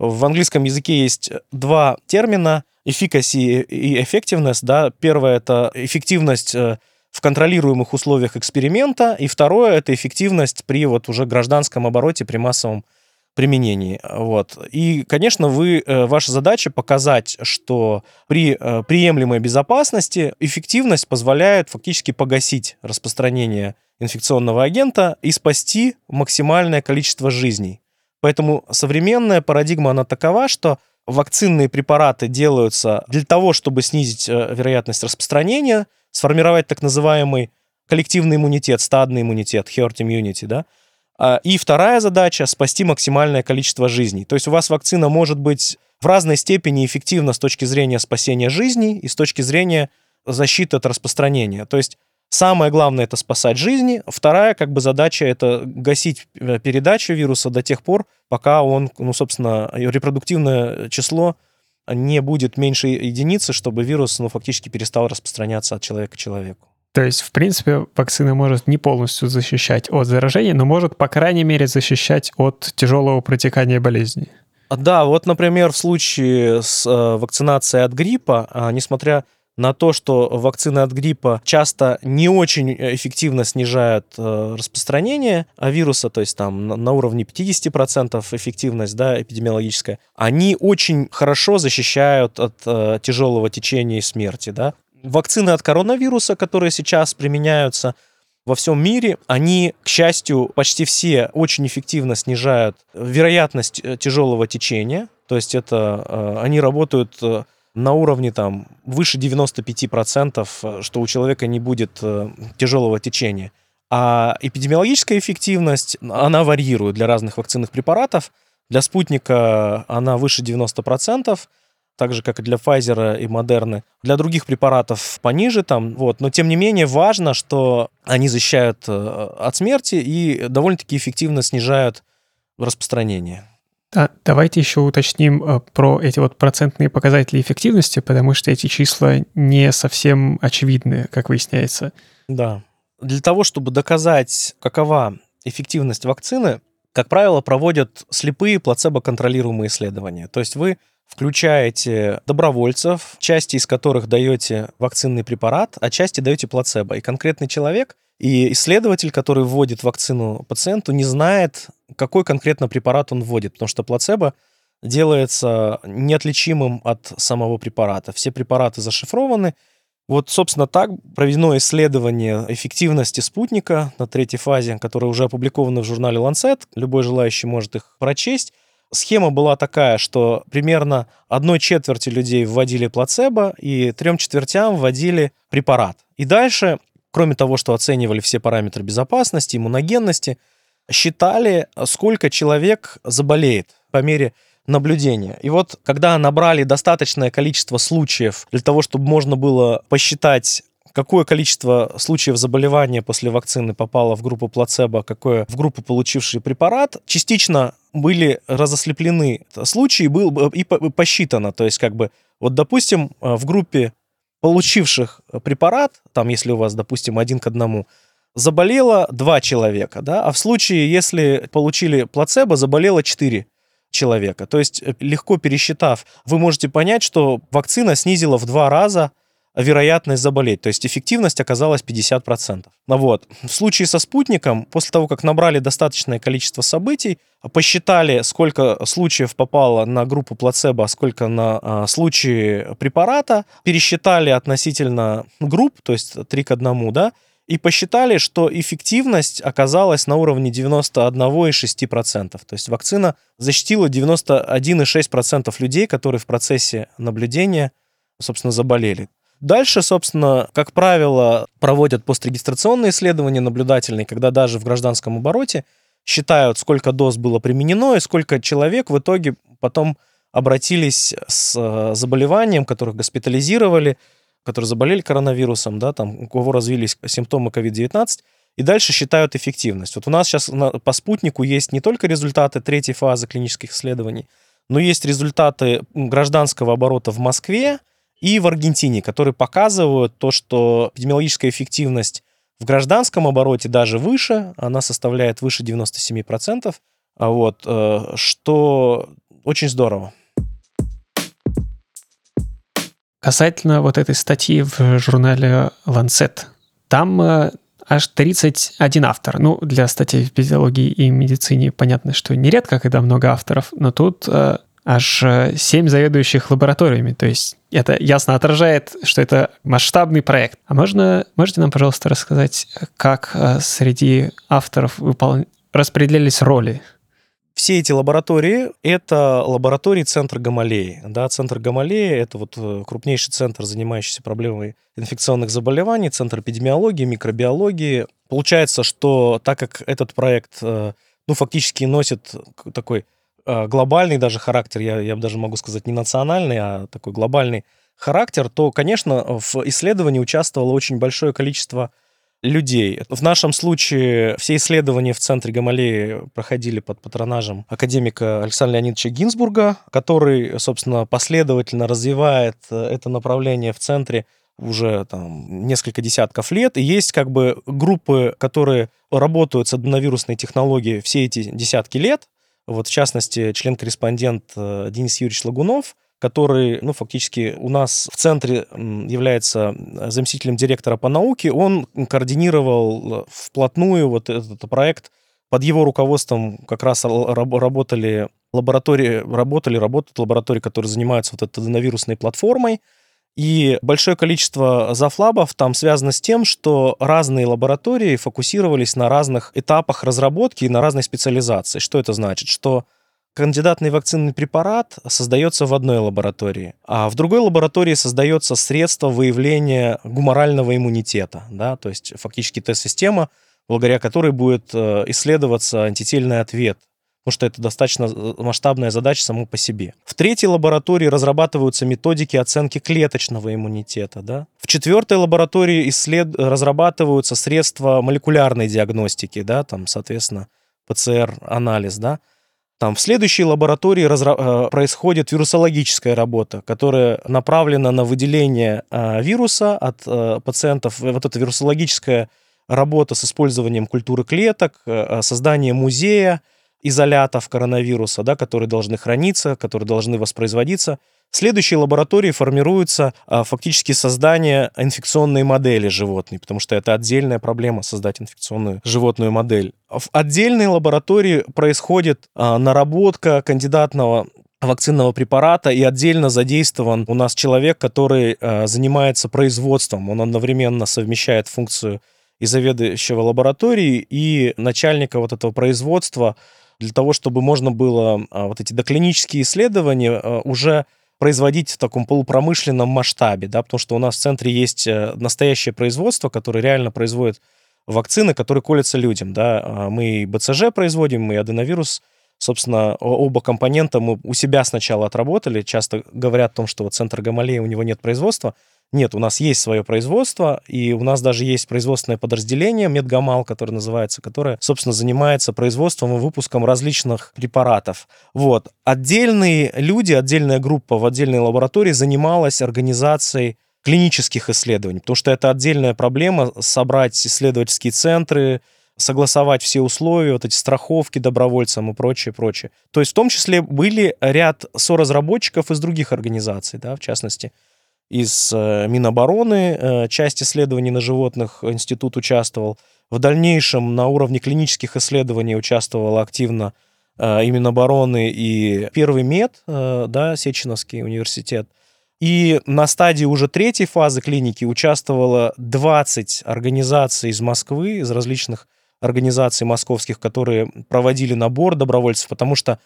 в английском языке есть два термина efficacy и effectiveness. Да? Первое — это эффективность э, в контролируемых условиях эксперимента, и второе — это эффективность при вот уже гражданском обороте, при массовом применении. Вот. И, конечно, вы, э, ваша задача показать, что при э, приемлемой безопасности эффективность позволяет фактически погасить распространение инфекционного агента и спасти максимальное количество жизней. Поэтому современная парадигма, она такова, что вакцинные препараты делаются для того, чтобы снизить э, вероятность распространения, сформировать так называемый коллективный иммунитет, стадный иммунитет, herd immunity, да, а, и вторая задача — спасти максимальное количество жизней. То есть у вас вакцина может быть в разной степени эффективна с точки зрения спасения жизни и с точки зрения защиты от распространения. То есть самое главное — это спасать жизни. Вторая как бы задача — это гасить э, передачу вируса до тех пор, пока он, ну, собственно, репродуктивное число не будет меньше единицы, чтобы вирус, ну, фактически перестал распространяться от человека к человеку. То есть, в принципе, вакцина может не полностью защищать от заражения, но может, по крайней мере, защищать от тяжелого протекания болезни. Да, вот, например, в случае с э, вакцинацией от гриппа, э, несмотря на то, что вакцины от гриппа часто не очень эффективно снижают э, распространение вируса, то есть там на, уровне 50% эффективность да, эпидемиологическая, они очень хорошо защищают от э, тяжелого течения и смерти. Да? Вакцины от коронавируса, которые сейчас применяются во всем мире, они, к счастью, почти все очень эффективно снижают вероятность э, тяжелого течения. То есть это э, они работают э, на уровне там выше 95%, что у человека не будет тяжелого течения. А эпидемиологическая эффективность, она варьирует для разных вакцинных препаратов. Для спутника она выше 90%, так же, как и для Pfizer и Moderna. Для других препаратов пониже там, вот. Но, тем не менее, важно, что они защищают э, от смерти и довольно-таки эффективно снижают распространение. Да, давайте еще уточним э, про эти вот процентные показатели эффективности, потому что эти числа не совсем очевидны, как выясняется. Да. Для того, чтобы доказать, какова эффективность вакцины, как правило, проводят слепые плацебо-контролируемые исследования. То есть вы включаете добровольцев, части из которых даете вакцинный препарат, а части даете плацебо. И конкретный человек и исследователь, который вводит вакцину пациенту, не знает, какой конкретно препарат он вводит, потому что плацебо делается неотличимым от самого препарата. Все препараты зашифрованы. Вот, собственно, так проведено исследование эффективности спутника на третьей фазе, которое уже опубликовано в журнале Lancet. Любой желающий может их прочесть схема была такая, что примерно одной четверти людей вводили плацебо и трем четвертям вводили препарат. И дальше, кроме того, что оценивали все параметры безопасности, иммуногенности, считали, сколько человек заболеет по мере наблюдения. И вот когда набрали достаточное количество случаев для того, чтобы можно было посчитать какое количество случаев заболевания после вакцины попало в группу плацебо, какое в группу, получившие препарат. Частично были разослеплены случаи был, и посчитано. То есть, как бы, вот, допустим, э, в группе получивших препарат, там, если у вас, допустим, один к одному, заболело два человека, да, а в случае, если получили плацебо, заболело четыре человека. То есть, э, легко пересчитав, вы можете понять, что вакцина снизила в два раза вероятность заболеть. То есть эффективность оказалась 50%. Ну вот. В случае со спутником, после того, как набрали достаточное количество событий, посчитали, сколько случаев попало на группу плацебо, а сколько на а, случаи препарата, пересчитали относительно групп, то есть 3 к 1, да, и посчитали, что эффективность оказалась на уровне 91,6%. То есть вакцина защитила 91,6% людей, которые в процессе наблюдения, собственно, заболели. Дальше, собственно, как правило, проводят пострегистрационные исследования наблюдательные, когда даже в гражданском обороте считают, сколько доз было применено и сколько человек в итоге потом обратились с э, заболеванием, которых госпитализировали, которые заболели коронавирусом, да, там, у кого развились симптомы COVID-19, и дальше считают эффективность. Вот у нас сейчас по спутнику есть не только результаты третьей фазы клинических исследований, но есть результаты гражданского оборота в Москве и в Аргентине, которые показывают то, что эпидемиологическая эффективность в гражданском обороте даже выше, она составляет выше 97%, а вот, э, что очень здорово. Касательно вот этой статьи в журнале Lancet, там э, аж 31 автор. Ну, для статей в физиологии и медицине понятно, что нередко, когда много авторов, но тут э, аж 7 заведующих лабораториями. То есть это ясно отражает, что это масштабный проект. А можно, можете нам, пожалуйста, рассказать, как э, среди авторов выпол... распределялись роли? все эти лаборатории — это лаборатории Центра Гамалеи. Да, Центр Гамалеи — это вот э, крупнейший центр, занимающийся проблемой инфекционных заболеваний, Центр эпидемиологии, микробиологии. Получается, что так как этот проект, э, ну, фактически носит такой э, глобальный даже характер, я, я даже могу сказать не национальный, а такой глобальный характер, то, конечно, в исследовании участвовало очень большое количество людей. В нашем случае все исследования в Центре Гамалеи проходили под патронажем академика Александра Леонидовича Гинзбурга, который, собственно, последовательно развивает э, это направление в Центре уже там несколько десятков лет, и есть как бы группы, которые работают с аденовирусной технологией все эти десятки лет, вот в частности член-корреспондент э, Денис Юрьевич Лагунов, который, ну, фактически у нас в центре является заместителем директора по науке, он координировал вплотную вот этот проект. Под его руководством как раз работали лаборатории, работали, работают лаборатории, которые занимаются вот этой аденовирусной платформой. И большое количество зафлабов там связано с тем, что разные лаборатории фокусировались на разных этапах разработки и на разной специализации. Что это значит? Что кандидатный вакцинный препарат создается в одной лаборатории, а в другой лаборатории создается средство выявления гуморального иммунитета, да, то есть фактически тест-система, благодаря которой будет э, исследоваться антительный ответ потому что это достаточно э, масштабная задача само по себе. В третьей лаборатории разрабатываются методики оценки клеточного иммунитета. Да? В четвертой лаборатории исслед... разрабатываются средства молекулярной диагностики, да, там, соответственно, ПЦР-анализ. Да? Там в следующей лаборатории разра... Э, происходит вирусологическая работа, которая направлена на выделение э, вируса от э, пациентов. Вот эта вирусологическая работа с использованием культуры клеток, создание музея изолятов коронавируса, да, которые должны храниться, которые должны воспроизводиться – в следующей лаборатории формируется а, фактически создание инфекционной модели животной, потому что это отдельная проблема создать инфекционную животную модель. В отдельной лаборатории происходит а, наработка кандидатного вакцинного препарата, и отдельно задействован у нас человек, который э, занимается производством. Он одновременно совмещает функцию и заведующего лаборатории, и начальника вот этого производства для того, чтобы можно было э, вот эти доклинические исследования э, уже производить в таком полупромышленном масштабе, да, потому что у нас в центре есть э, настоящее производство, которое реально производит вакцины, которые колятся людям, да. А мы и БЦЖ производим, и аденовирус, собственно, оба компонента мы у себя сначала отработали. Часто говорят о том, что вот центр Гамалея, у него нет производства. Нет, у нас есть свое производство, и у нас даже есть производственное подразделение Медгамал, которое называется, которое, собственно, занимается производством и выпуском различных препаратов. Вот. Отдельные люди, отдельная группа в отдельной лаборатории занималась организацией клинических исследований, потому что это отдельная проблема собрать исследовательские центры, согласовать все условия, вот эти страховки добровольцам и прочее, прочее. То есть в том числе были ряд соразработчиков из других организаций, да, в частности, из э, Минобороны, э, часть исследований на животных институт участвовал. В дальнейшем на уровне клинических исследований участвовала активно э, и Минобороны, и Первый мед, да, Сеченовский университет. И на стадии уже третьей фазы клиники участвовало 20 организаций из Москвы, из различных организаций московских, которые проводили набор добровольцев, потому что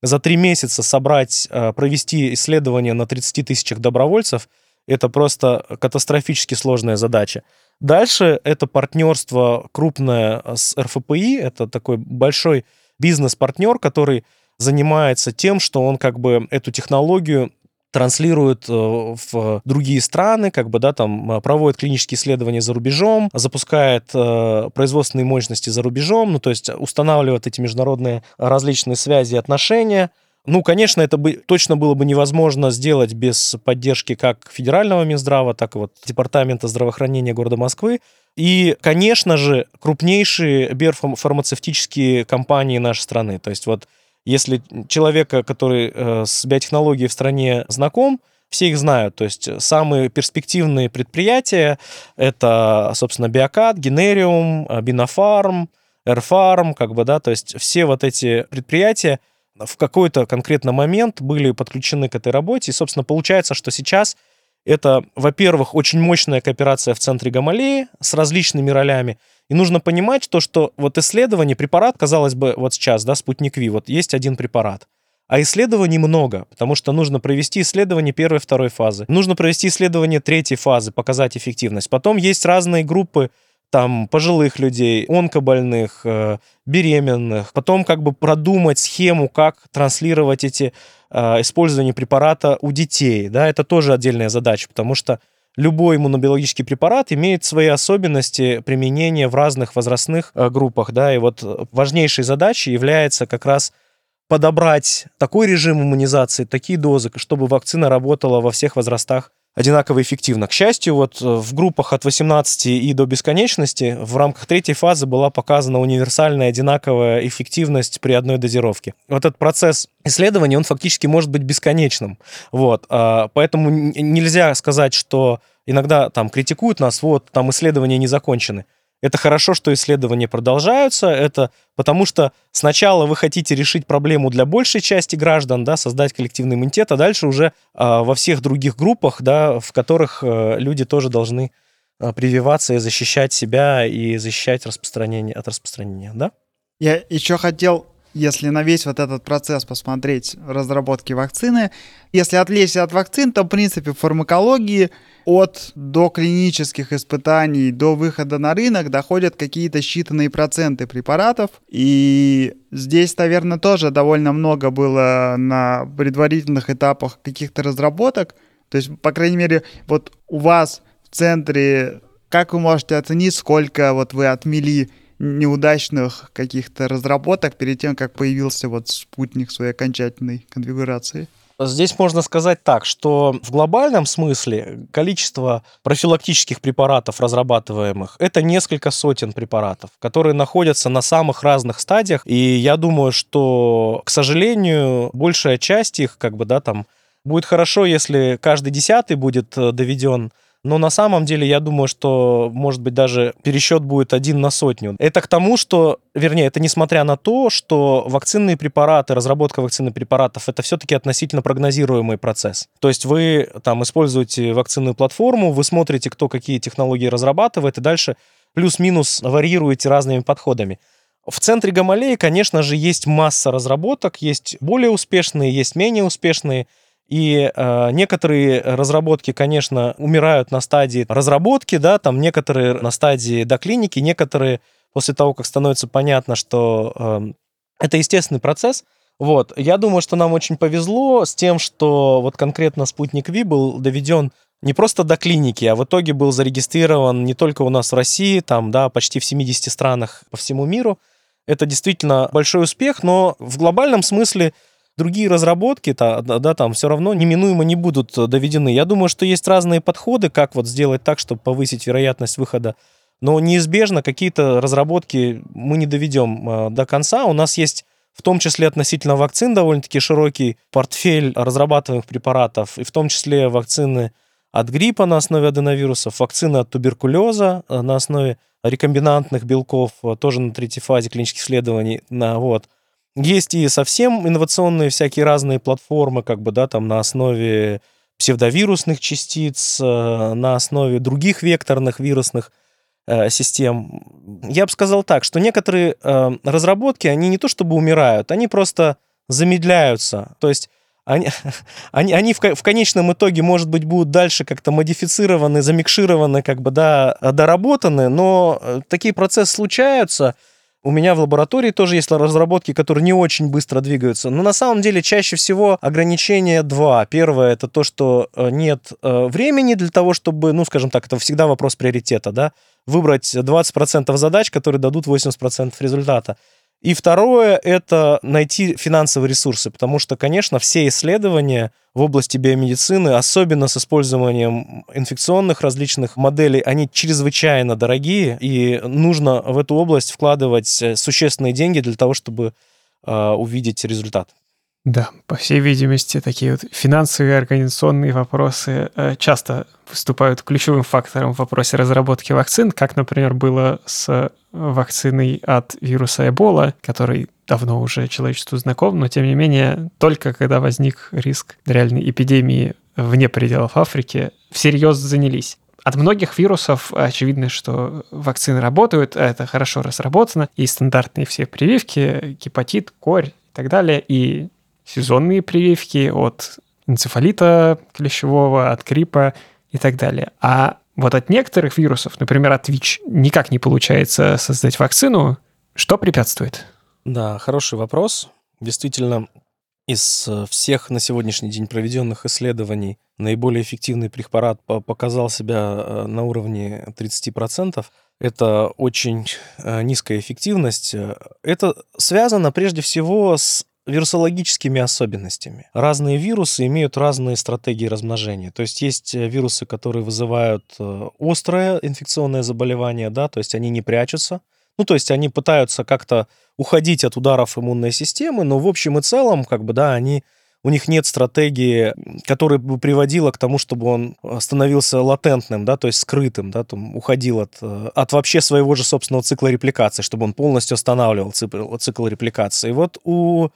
за три месяца собрать, провести исследование на 30 тысячах добровольцев – это просто катастрофически сложная задача. Дальше это партнерство крупное с РФПИ. Это такой большой бизнес-партнер, который занимается тем, что он как бы эту технологию транслируют э, в другие страны, как бы, да, там э, проводит клинические исследования за рубежом, запускает э, производственные мощности за рубежом, ну, то есть устанавливает эти международные различные связи и отношения. Ну, конечно, это бы точно было бы невозможно сделать без поддержки как федерального Минздрава, так и вот Департамента здравоохранения города Москвы. И, конечно же, крупнейшие биофармацевтические компании нашей страны. То есть вот если человека, который э, с биотехнологией в стране знаком, все их знают. То есть самые перспективные предприятия — это, собственно, Биокат, Генериум, Бинофарм, Эрфарм, как бы, да, то есть все вот эти предприятия в какой-то конкретный момент были подключены к этой работе. И, собственно, получается, что сейчас это, во-первых, очень мощная кооперация в центре Гамалеи с различными ролями. И нужно понимать то, что вот исследование, препарат, казалось бы, вот сейчас, да, спутник Ви, вот есть один препарат. А исследований много, потому что нужно провести исследование первой второй фазы. Нужно провести исследование третьей фазы, показать эффективность. Потом есть разные группы там пожилых людей, онкобольных, э, беременных. Потом как бы продумать схему, как транслировать эти э, использование препарата у детей. Да, это тоже отдельная задача, потому что любой иммунобиологический препарат имеет свои особенности применения в разных возрастных э, группах, да, и вот важнейшей задачей является как раз подобрать такой режим иммунизации, такие дозы, чтобы вакцина работала во всех возрастах одинаково эффективно. К счастью, вот э, в группах от 18 и до бесконечности в рамках третьей фазы была показана универсальная одинаковая эффективность при одной дозировке. Вот этот процесс исследования, он фактически может быть бесконечным. Вот. А, поэтому нельзя сказать, что иногда там критикуют нас, вот, там исследования не закончены. Это хорошо, что исследования продолжаются. Это потому что сначала вы хотите решить проблему для большей части граждан, да, создать коллективный иммунитет, а дальше уже э, во всех других группах, да, в которых э, люди тоже должны э, прививаться и защищать себя и защищать распространение от распространения, да? Я еще хотел если на весь вот этот процесс посмотреть разработки вакцины, если отвлечься от вакцин, то, в принципе, в фармакологии от доклинических испытаний до выхода на рынок доходят какие-то считанные проценты препаратов. И здесь, наверное, тоже довольно много было на предварительных этапах каких-то разработок. То есть, по крайней мере, вот у вас в центре, как вы можете оценить, сколько вот вы отмели неудачных каких-то разработок перед тем, как появился вот спутник своей окончательной конфигурации? Здесь можно сказать так, что в глобальном смысле количество профилактических препаратов, разрабатываемых, это несколько сотен препаратов, которые находятся на самых разных стадиях. И я думаю, что, к сожалению, большая часть их, как бы, да, там, будет хорошо, если каждый десятый будет э, доведен но на самом деле я думаю, что, может быть, даже пересчет будет один на сотню. Это к тому, что, вернее, это несмотря на то, что вакцинные препараты, разработка вакцинных препаратов, это все-таки относительно прогнозируемый процесс. То есть вы там используете вакцинную платформу, вы смотрите, кто какие технологии разрабатывает, и дальше плюс-минус варьируете разными подходами. В центре Гамалеи, конечно же, есть масса разработок, есть более успешные, есть менее успешные. И э, некоторые разработки, конечно, умирают на стадии разработки, да, там некоторые на стадии доклиники, некоторые после того, как становится понятно, что э, это естественный процесс. Вот, я думаю, что нам очень повезло с тем, что вот конкретно спутник Ви был доведен не просто до клиники, а в итоге был зарегистрирован не только у нас в России, там, да, почти в 70 странах по всему миру. Это действительно большой успех, но в глобальном смысле другие разработки, да, да, там все равно неминуемо не будут э, доведены. Я думаю, что есть разные подходы, как вот сделать так, чтобы повысить вероятность выхода. Но неизбежно какие-то разработки мы не доведем э, до конца. У нас есть в том числе относительно вакцин довольно-таки широкий портфель разрабатываемых препаратов, и в том числе вакцины от гриппа на основе аденовирусов, вакцины от туберкулеза э, на основе рекомбинантных белков, тоже на третьей фазе клинических исследований. На, вот. Есть и совсем инновационные всякие разные платформы, как бы, да, там на основе псевдовирусных частиц, э, на основе других векторных вирусных э, систем. Я бы сказал так, что некоторые э, разработки, они не то чтобы умирают, они просто замедляются. То есть они, [LAUGHS] они, они в, в конечном итоге, может быть, будут дальше как-то модифицированы, замикшированы, как бы, да, доработаны, но такие процессы случаются – У меня в лаборатории тоже есть разработки, которые не очень быстро двигаются. Но на самом деле чаще всего ограничения два. Первое это то, что э, нет э, времени для того, чтобы, ну, скажем так, это всегда вопрос приоритета, да, выбрать 20% задач, которые дадут 80% результата. И второе — это найти финансовые ресурсы, потому что, конечно, все исследования в области биомедицины, особенно с использованием инфекционных различных моделей, они чрезвычайно дорогие, и нужно в эту область вкладывать э, существенные деньги для того, чтобы э, увидеть результат. Да, по всей видимости, такие вот финансовые организационные вопросы э, часто выступают ключевым фактором в вопросе разработки вакцин, как, например, было с вакциной от вируса Эбола, который давно уже человечеству знаком, но тем не менее, только когда возник риск реальной эпидемии вне пределов Африки, всерьез занялись. От многих вирусов очевидно, что вакцины работают, а это хорошо разработано, и стандартные все прививки, гепатит, корь и так далее, и сезонные прививки от энцефалита клещевого, от гриппа и так далее. А вот от некоторых вирусов, например, от ВИЧ, никак не получается создать вакцину. Что препятствует? Да, хороший вопрос. Действительно, из э, всех на сегодняшний день проведенных исследований наиболее эффективный препарат показал себя э, на уровне 30%. Это очень э, низкая эффективность. Это связано прежде всего с вирусологическими особенностями. Разные вирусы имеют разные стратегии размножения. То есть есть э, вирусы, которые вызывают э, острое инфекционное заболевание, да, то есть они не прячутся. Ну, то есть они пытаются как-то уходить от ударов иммунной системы, но в общем и целом, как бы, да, они у них нет стратегии, которая бы приводила к тому, чтобы он становился латентным, да, то есть скрытым, да, там, уходил от, э, от вообще своего же собственного цикла репликации, чтобы он полностью останавливал цикл, цикл репликации. И вот у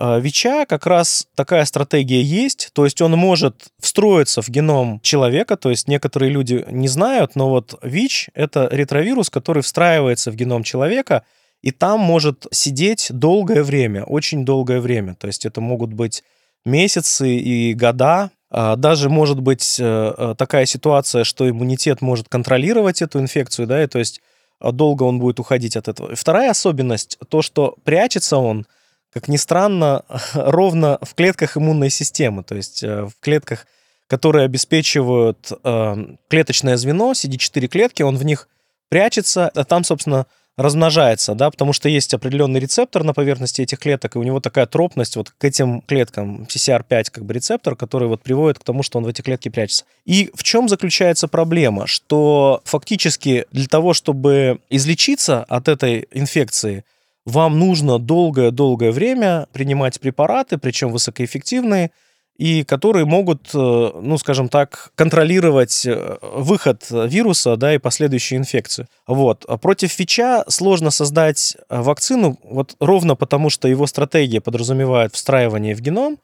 ВИЧа как раз такая стратегия есть, то есть он может встроиться в геном человека, то есть некоторые люди не знают, но вот ВИЧ — это ретровирус, который встраивается в геном человека, и там может сидеть долгое время, очень долгое время, то есть это могут быть месяцы и года, а, даже может быть э, э, такая ситуация, что иммунитет может контролировать эту инфекцию, да, и то есть долго он будет уходить от этого. Вторая особенность, то, что прячется он — как ни странно, [LAUGHS] ровно в клетках иммунной системы, то есть э, в клетках, которые обеспечивают э, клеточное звено, CD4 клетки, он в них прячется, а там, собственно, размножается, да, потому что есть определенный рецептор на поверхности этих клеток, и у него такая тропность вот к этим клеткам, CCR5 как бы рецептор, который вот приводит к тому, что он в эти клетки прячется. И в чем заключается проблема? Что фактически для того, чтобы излечиться от этой инфекции, вам нужно долгое-долгое время принимать препараты, причем высокоэффективные, и которые могут, э, ну, скажем так, контролировать э, выход вируса, да, и последующую инфекцию. Вот. А против ВИЧа сложно создать э, вакцину, вот ровно потому, что его стратегия подразумевает встраивание в геном,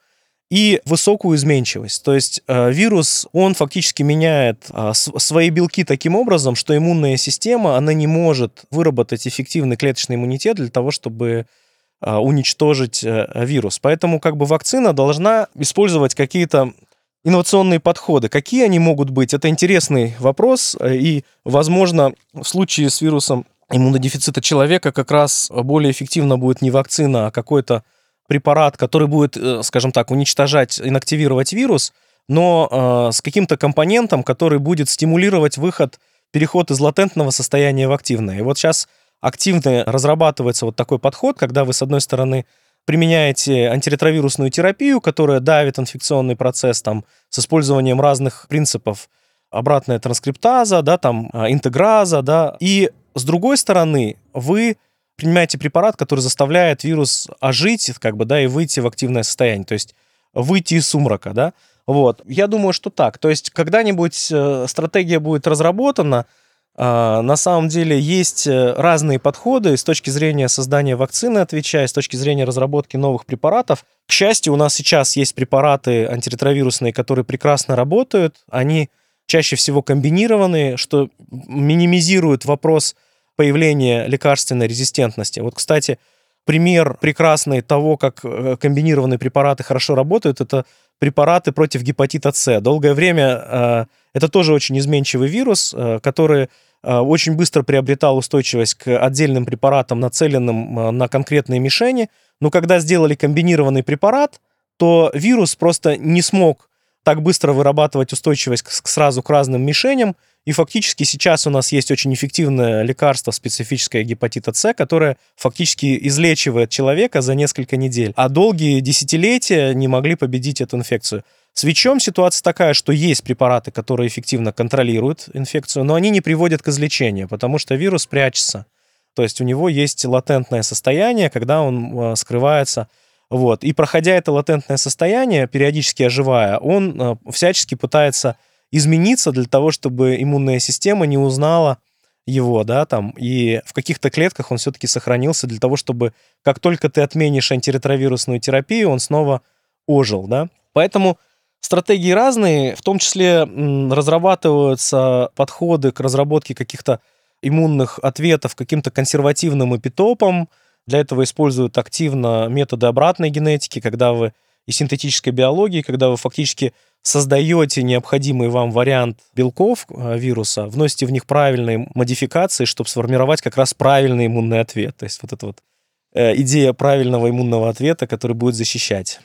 и высокую изменчивость. То есть э, вирус, он фактически меняет э, свои белки таким образом, что иммунная система, она не может выработать эффективный клеточный иммунитет для того, чтобы э, уничтожить э, вирус. Поэтому как бы вакцина должна использовать какие-то инновационные подходы. Какие они могут быть? Это интересный вопрос, э, и, возможно, в случае с вирусом иммунодефицита человека как раз более эффективно будет не вакцина, а какой-то препарат, который будет, э, скажем так, уничтожать, инактивировать вирус, но э, с каким-то компонентом, который будет стимулировать выход, переход из латентного состояния в активное. И вот сейчас активно разрабатывается вот такой подход, когда вы, с одной стороны, применяете антиретровирусную терапию, которая давит инфекционный процесс там, с использованием разных принципов, обратная транскриптаза, да, там, а, интеграза, да, и с другой стороны, вы принимаете препарат, который заставляет вирус ожить, как бы, да, и выйти в активное состояние, то есть выйти из сумрака, да. Вот, я думаю, что так. То есть когда-нибудь э, стратегия будет разработана, э, на самом деле есть э, разные подходы с точки зрения создания вакцины, отвечая, с точки зрения разработки новых препаратов. К счастью, у нас сейчас есть препараты антиретровирусные, которые прекрасно работают. Они чаще всего комбинированные, что минимизирует вопрос появления лекарственной резистентности. Вот, кстати, пример прекрасный того, как э, комбинированные препараты хорошо работают, это препараты против гепатита С. Долгое время э, это тоже очень изменчивый вирус, э, который очень быстро приобретал устойчивость к отдельным препаратам, нацеленным на конкретные мишени. Но когда сделали комбинированный препарат, то вирус просто не смог так быстро вырабатывать устойчивость к, сразу к разным мишеням, и фактически сейчас у нас есть очень эффективное лекарство специфическое гепатита С, которое фактически излечивает человека за несколько недель. А долгие десятилетия не могли победить эту инфекцию. С ВИЧом ситуация такая, что есть препараты, которые эффективно контролируют инфекцию, но они не приводят к излечению, потому что вирус прячется. То есть у него есть латентное состояние, когда он э, скрывается. Вот. И проходя это латентное состояние, периодически оживая, он э, всячески пытается измениться для того, чтобы иммунная система не узнала его, да, там, и в каких-то клетках он все-таки сохранился для того, чтобы как только ты отменишь антиретровирусную терапию, он снова ожил, да. Поэтому Стратегии разные, в том числе разрабатываются подходы к разработке каких-то иммунных ответов каким-то консервативным эпитопам. Для этого используют активно методы обратной генетики, когда вы и синтетической биологии, когда вы фактически создаете необходимый вам вариант белков э, вируса, вносите в них правильные модификации, чтобы сформировать как раз правильный иммунный ответ. То есть вот эта вот э, идея правильного иммунного ответа, который будет защищать.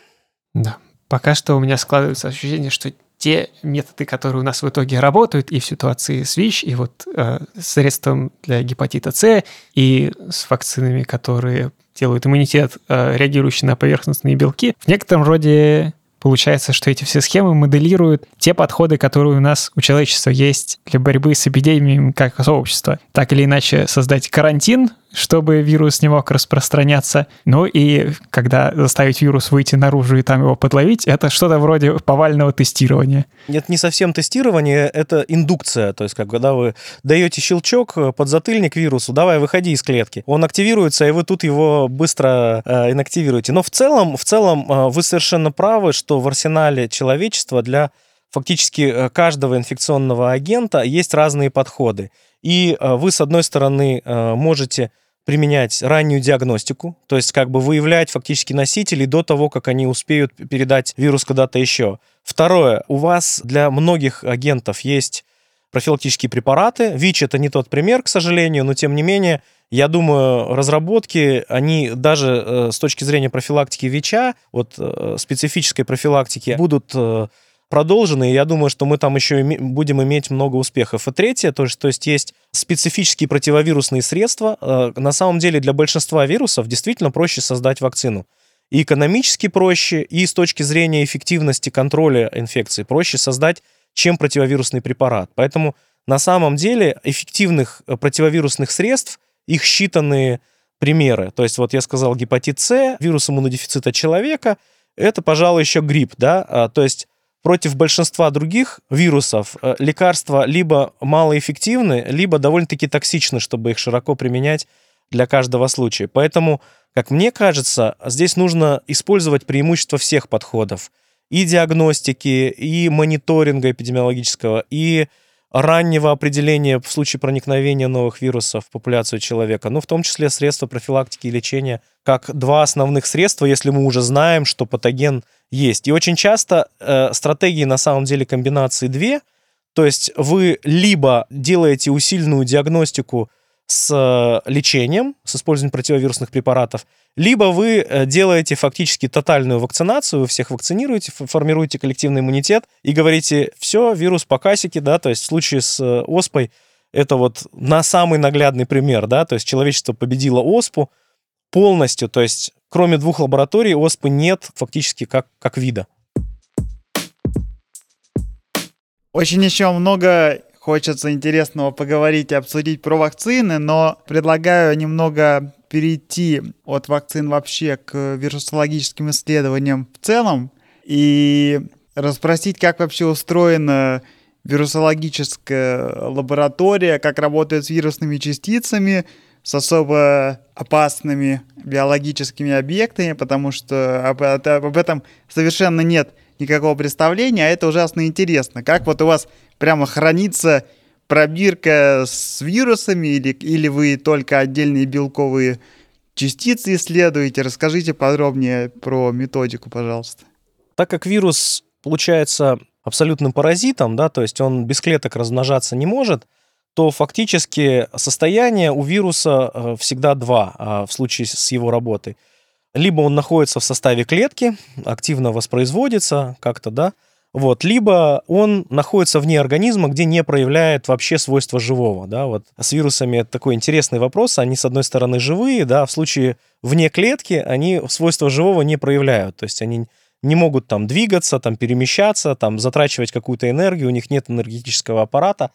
Да, пока что у меня складывается ощущение, что те методы, которые у нас в итоге работают и в ситуации с ВИЧ, и вот э, средством для гепатита С, и с вакцинами, которые делают иммунитет, э, реагирующий на поверхностные белки, в некотором роде Получается, что эти все схемы моделируют те подходы, которые у нас у человечества есть для борьбы с эпидемиями как сообщества. Так или иначе создать карантин, чтобы вирус не мог распространяться. Ну и когда заставить вирус выйти наружу и там его подловить, это что-то вроде повального тестирования. Это не совсем тестирование, это индукция. То есть, когда вы даете щелчок, э, под затыльник вирусу, давай, выходи из клетки. Он активируется, и вы тут его быстро э, инактивируете. Но в целом, в целом э, вы совершенно правы, что в арсенале человечества для фактически э, каждого инфекционного агента есть разные подходы. И вы, с одной стороны, можете применять раннюю диагностику, то есть как бы выявлять фактически носителей до того, как они успеют передать вирус куда-то еще. Второе, у вас для многих агентов есть профилактические препараты. ВИЧ это не тот пример, к сожалению, но тем не менее, я думаю, разработки, они даже э, с точки зрения профилактики ВИЧа, вот э, специфической профилактики, будут э, продолжены, и я думаю, что мы там еще будем иметь много успехов. И третье, то, есть, то есть есть специфические противовирусные средства. Э, на самом деле для большинства вирусов действительно проще создать вакцину. И экономически проще, и с точки зрения эффективности контроля инфекции проще создать, чем противовирусный препарат. Поэтому на самом деле эффективных э, противовирусных средств, их считанные примеры. То есть вот я сказал гепатит С, вирус иммунодефицита человека, это, пожалуй, еще грипп, да, а, то есть против большинства других вирусов э, лекарства либо малоэффективны, либо довольно-таки токсичны, чтобы их широко применять для каждого случая. Поэтому, как мне кажется, здесь нужно использовать преимущество всех подходов. И диагностики, и мониторинга эпидемиологического, и раннего определения в случае проникновения новых вирусов в популяцию человека, ну, в том числе средства профилактики и лечения, как два основных средства, если мы уже знаем, что патоген есть. И очень часто э, стратегии на самом деле комбинации две, то есть вы либо делаете усиленную диагностику с э, лечением, с использованием противовирусных препаратов, либо вы э, делаете фактически тотальную вакцинацию, вы всех вакцинируете, формируете коллективный иммунитет и говорите, все, вирус по касике, да, то есть в случае с э, оспой это вот на самый наглядный пример, да, то есть человечество победило оспу полностью, то есть кроме двух лабораторий оспы нет фактически как, как вида. Очень еще много хочется интересного поговорить и обсудить про вакцины, но предлагаю немного перейти от вакцин вообще к вирусологическим исследованиям в целом и расспросить, как вообще устроена вирусологическая лаборатория, как работает с вирусными частицами, с особо опасными биологическими объектами, потому что об, об этом совершенно нет никакого представления, а это ужасно интересно. Как вот у вас прямо хранится пробирка с вирусами или, или вы только отдельные белковые частицы исследуете? Расскажите подробнее про методику, пожалуйста. Так как вирус получается абсолютным паразитом, да, то есть он без клеток размножаться не может, то фактически состояние у вируса э, всегда два а, в случае с его работой. Либо он находится в составе клетки, активно воспроизводится как-то, да, вот, либо он находится вне организма, где не проявляет вообще свойства живого, да, вот. С вирусами это такой интересный вопрос, они с одной стороны живые, да, в случае вне клетки они свойства живого не проявляют, то есть они не могут там двигаться, там перемещаться, там затрачивать какую-то энергию, у них нет энергетического аппарата,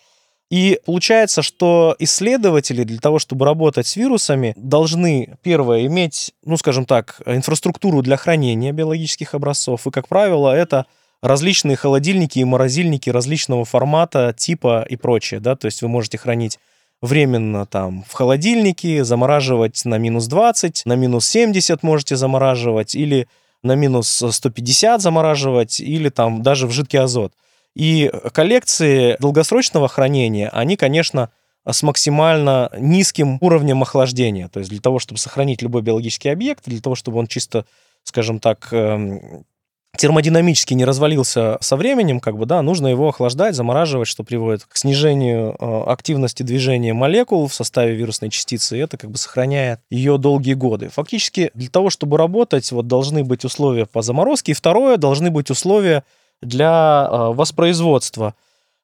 и получается, что исследователи для того, чтобы работать с вирусами, должны, первое, иметь, ну, скажем так, инфраструктуру для хранения биологических образцов. И, как правило, это различные холодильники и морозильники различного формата, типа и прочее, да, то есть вы можете хранить временно там в холодильнике, замораживать на минус 20, на минус 70 можете замораживать, или на минус 150 замораживать, или там даже в жидкий азот. И коллекции долгосрочного хранения, они, конечно, с максимально низким уровнем охлаждения. То есть для того, чтобы сохранить любой биологический объект, для того, чтобы он чисто, скажем так, эм, термодинамически не развалился со временем, как бы, да, нужно его охлаждать, замораживать, что приводит к снижению э, активности движения молекул в составе вирусной частицы, и это как бы сохраняет ее долгие годы. Фактически для того, чтобы работать, вот должны быть условия по заморозке, и второе, должны быть условия для э, воспроизводства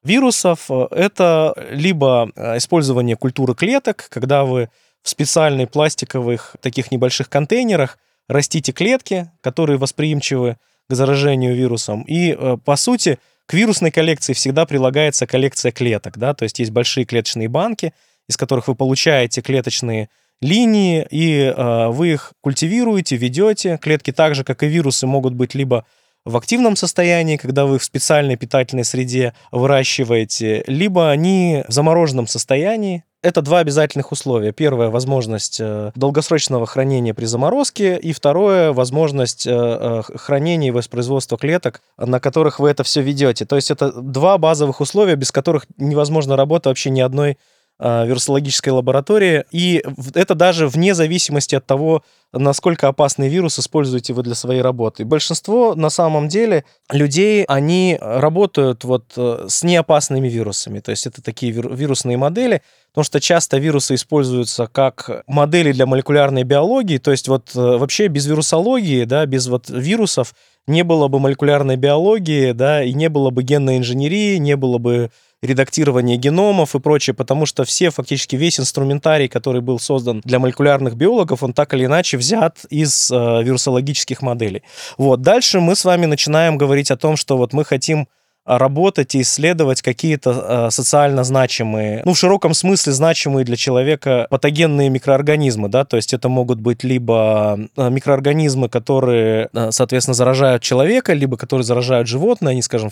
вирусов. Это либо э, использование культуры клеток, когда вы в специальных пластиковых таких небольших контейнерах растите клетки, которые восприимчивы к заражению вирусом. И, э, по сути, к вирусной коллекции всегда прилагается коллекция клеток, да, то есть есть большие клеточные банки, из которых вы получаете клеточные линии, и э, вы их культивируете, ведете. Клетки так же, как и вирусы, могут быть либо в активном состоянии, когда вы в специальной питательной среде выращиваете, либо они в замороженном состоянии, это два обязательных условия. Первое — возможность э, долгосрочного хранения при заморозке, и второе — возможность э, э, хранения и воспроизводства клеток, на которых вы это все ведете. То есть это два базовых условия, без которых невозможно работа вообще ни одной вирусологической лаборатории. И это даже вне зависимости от того, насколько опасный вирус используете вы для своей работы. большинство, на самом деле, людей, они работают вот с неопасными вирусами. То есть это такие вирусные модели, потому что часто вирусы используются как модели для молекулярной биологии, то есть вот э, вообще без вирусологии, да, без вот вирусов не было бы молекулярной биологии, да, и не было бы генной инженерии, не было бы редактирования геномов и прочее, потому что все, фактически весь инструментарий, который был создан для молекулярных биологов, он так или иначе взят из э, вирусологических моделей. Вот. Дальше мы с вами начинаем говорить о том, что вот мы хотим работать и исследовать какие-то э, социально значимые, ну, в широком смысле значимые для человека патогенные микроорганизмы, да, то есть это могут быть либо э, микроорганизмы, которые, э, соответственно, заражают человека, либо которые заражают животное, они, скажем,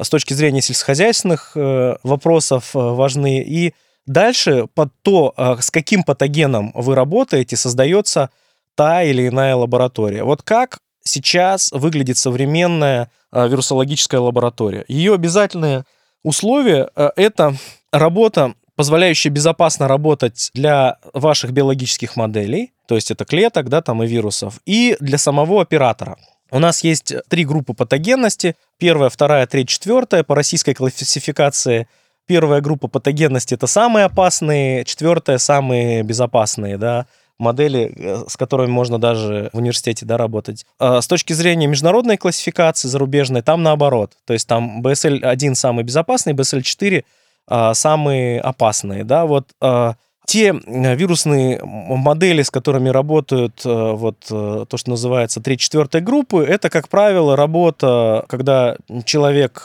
с точки зрения сельскохозяйственных э, вопросов э, важны. И дальше под то, э, с каким патогеном вы работаете, создается та или иная лаборатория. Вот как сейчас выглядит современная вирусологическая лаборатория. Ее обязательные условия это работа, позволяющая безопасно работать для ваших биологических моделей, то есть это клеток, да, там и вирусов, и для самого оператора. У нас есть три группы патогенности. Первая, вторая, третья, четвертая. По российской классификации первая группа патогенности — это самые опасные, четвертая — самые безопасные, да модели, э, с которыми можно даже в университете да, работать. А с точки зрения международной классификации зарубежной, там наоборот. То есть там BSL-1 самый безопасный, BSL-4 а, самые опасные. Да? Вот, а, те вирусные модели, с которыми работают вот то, что называется 3-4 группы, это, как правило, работа, когда человек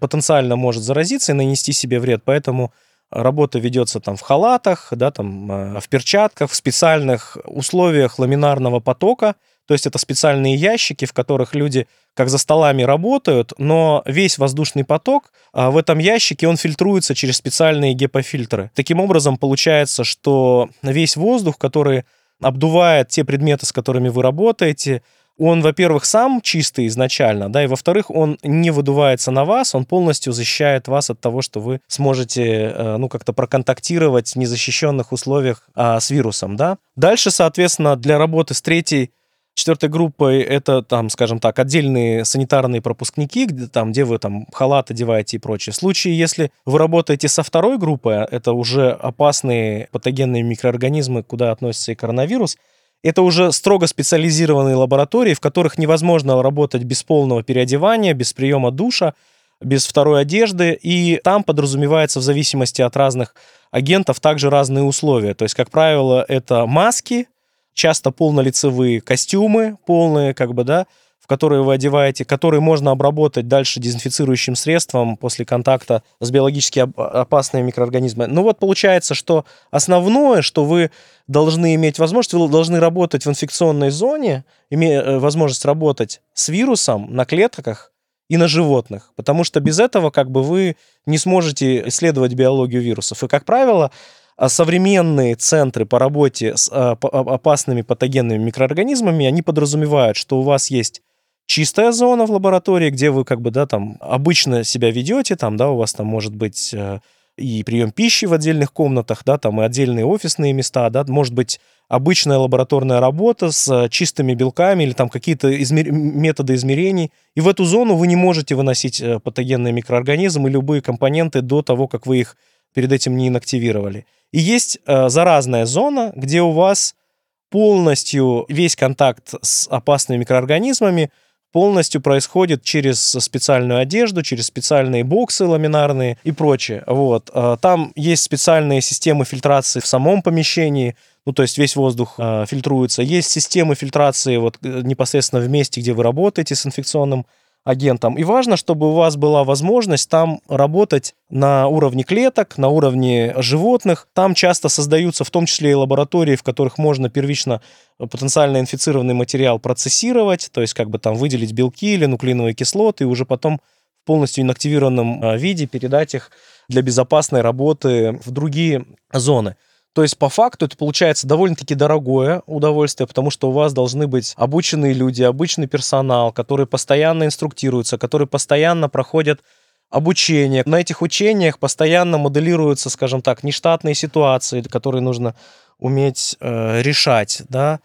потенциально может заразиться и нанести себе вред. Поэтому Работа ведется там в халатах, да, там, э, в перчатках, в специальных условиях ламинарного потока. То есть это специальные ящики, в которых люди как за столами работают, но весь воздушный поток а, в этом ящике, он фильтруется через специальные гепофильтры. Таким образом, получается, что весь воздух, который обдувает те предметы, с которыми вы работаете, он, во-первых, сам чистый изначально, да, и во-вторых, он не выдувается на вас, он полностью защищает вас от того, что вы сможете, э, ну, как-то проконтактировать в незащищенных условиях а, с вирусом, да. Дальше, соответственно, для работы с третьей Четвертой группой это там, скажем так, отдельные санитарные пропускники, где, там, где вы там халат одеваете и прочее. В случае, если вы работаете со второй группой, это уже опасные патогенные микроорганизмы, куда относится и коронавирус, это уже строго специализированные лаборатории, в которых невозможно работать без полного переодевания, без приема душа, без второй одежды, и там подразумевается в зависимости от разных агентов также разные условия. То есть, как правило, это маски, часто полнолицевые костюмы, полные, как бы, да, в которые вы одеваете, которые можно обработать дальше дезинфицирующим средством после контакта с биологически опасными микроорганизмами. Ну вот получается, что основное, что вы должны иметь возможность, вы должны работать в инфекционной зоне, имея э, возможность работать с вирусом на клетках и на животных, потому что без этого как бы вы не сможете исследовать биологию вирусов. И, как правило, современные центры по работе с а, опасными патогенными микроорганизмами, они подразумевают, что у вас есть чистая зона в лаборатории, где вы как бы, да, там обычно себя ведете, там, да, у вас там может быть э, и прием пищи в отдельных комнатах, да, там и отдельные офисные места, да, может быть обычная лабораторная работа с чистыми белками или там какие-то измер... методы измерений. И в эту зону вы не можете выносить э, патогенные микроорганизмы и любые компоненты до того, как вы их перед этим не инактивировали. И есть э, заразная зона, где у вас полностью весь контакт с опасными микроорганизмами полностью происходит через специальную одежду, через специальные боксы ламинарные и прочее. Вот. Э, там есть специальные системы фильтрации в самом помещении, ну, то есть весь воздух э, фильтруется. Есть системы фильтрации вот э, непосредственно в месте, где вы работаете с инфекционным агентом. И важно, чтобы у вас была возможность там работать на уровне клеток, на уровне животных. Там часто создаются в том числе и лаборатории, в которых можно первично потенциально инфицированный материал процессировать, то есть как бы там выделить белки или нуклеиновые кислоты, и уже потом в полностью инактивированном а, виде передать их для безопасной работы в другие зоны. То есть, по факту, это получается довольно-таки дорогое удовольствие, потому что у вас должны быть обученные люди, обычный персонал, который постоянно инструктируется, который постоянно проходят обучение. На этих учениях постоянно моделируются, скажем так, нештатные ситуации, которые нужно уметь э, решать, да.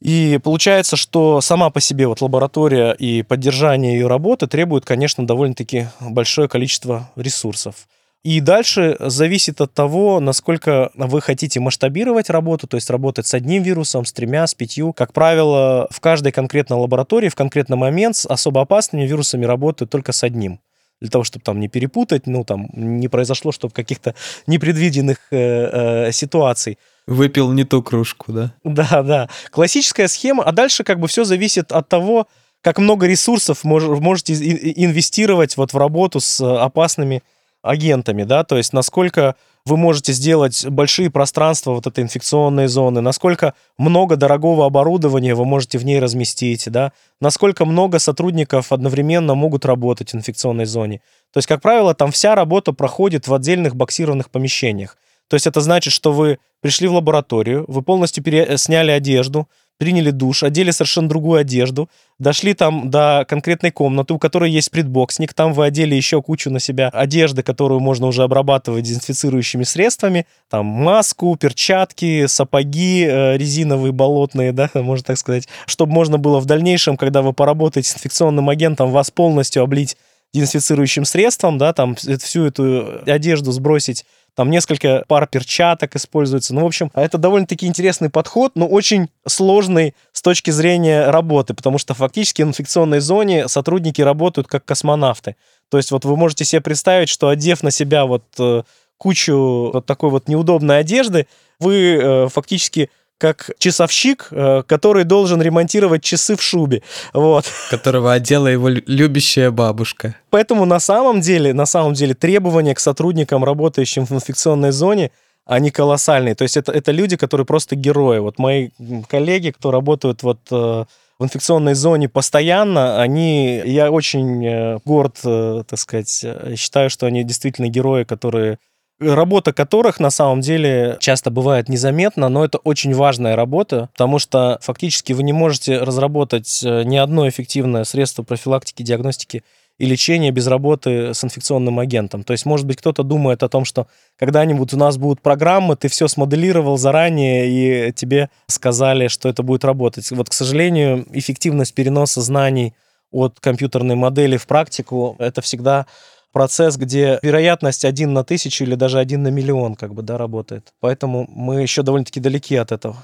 И получается, что сама по себе вот лаборатория и поддержание ее работы требует, конечно, довольно-таки большое количество ресурсов. И дальше зависит от того, насколько вы хотите масштабировать работу, то есть работать с одним вирусом, с тремя, с пятью. Как правило, в каждой конкретной лаборатории в конкретный момент с особо опасными вирусами работают только с одним для того, чтобы там не перепутать, ну, там, не произошло, чтобы каких-то непредвиденных э, э, ситуаций. Выпил не ту кружку, да? Да, да. Классическая схема, а дальше как бы все зависит от того, как много ресурсов мож, можете инвестировать вот в работу с опасными агентами, да, то есть насколько вы можете сделать большие пространства вот этой инфекционной зоны, насколько много дорогого оборудования вы можете в ней разместить, да, насколько много сотрудников одновременно могут работать в инфекционной зоне. То есть, как правило, там вся работа проходит в отдельных боксированных помещениях. То есть это значит, что вы пришли в лабораторию, вы полностью пере... сняли одежду, приняли душ, одели совершенно другую одежду, дошли там до конкретной комнаты, у которой есть предбоксник, там вы одели еще кучу на себя одежды, которую можно уже обрабатывать дезинфицирующими средствами, там маску, перчатки, сапоги э, резиновые, болотные, да, [LAUGHS] можно так сказать, чтобы можно было в дальнейшем, когда вы поработаете с инфекционным агентом, вас полностью облить дезинфицирующим средством, да, там всю эту одежду сбросить там несколько пар перчаток используется. Ну, в общем, это довольно-таки интересный подход, но очень сложный с точки зрения работы, потому что фактически в инфекционной зоне сотрудники работают как космонавты. То есть вот вы можете себе представить, что одев на себя вот э, кучу вот такой вот неудобной одежды, вы э, фактически как часовщик, э, который должен ремонтировать часы в шубе. Вот. Которого одела его любящая бабушка. Поэтому на самом деле, на самом деле требования к сотрудникам, работающим в инфекционной зоне, они колоссальные. То есть это, это люди, которые просто герои. Вот мои коллеги, кто работают вот э, в инфекционной зоне постоянно, они, я очень э, горд, так сказать, считаю, что они действительно герои, которые работа которых на самом деле часто бывает незаметна, но это очень важная работа, потому что фактически вы не можете разработать э, ни одно эффективное средство профилактики, диагностики и лечение без работы с инфекционным агентом. То есть, может быть, кто-то думает о том, что когда-нибудь у нас будут программы, ты все смоделировал заранее, и тебе сказали, что это будет работать. Вот, к сожалению, эффективность переноса знаний от компьютерной модели в практику — это всегда процесс, где вероятность один на тысячу или даже один на миллион как бы, да, работает. Поэтому мы еще довольно-таки далеки от этого.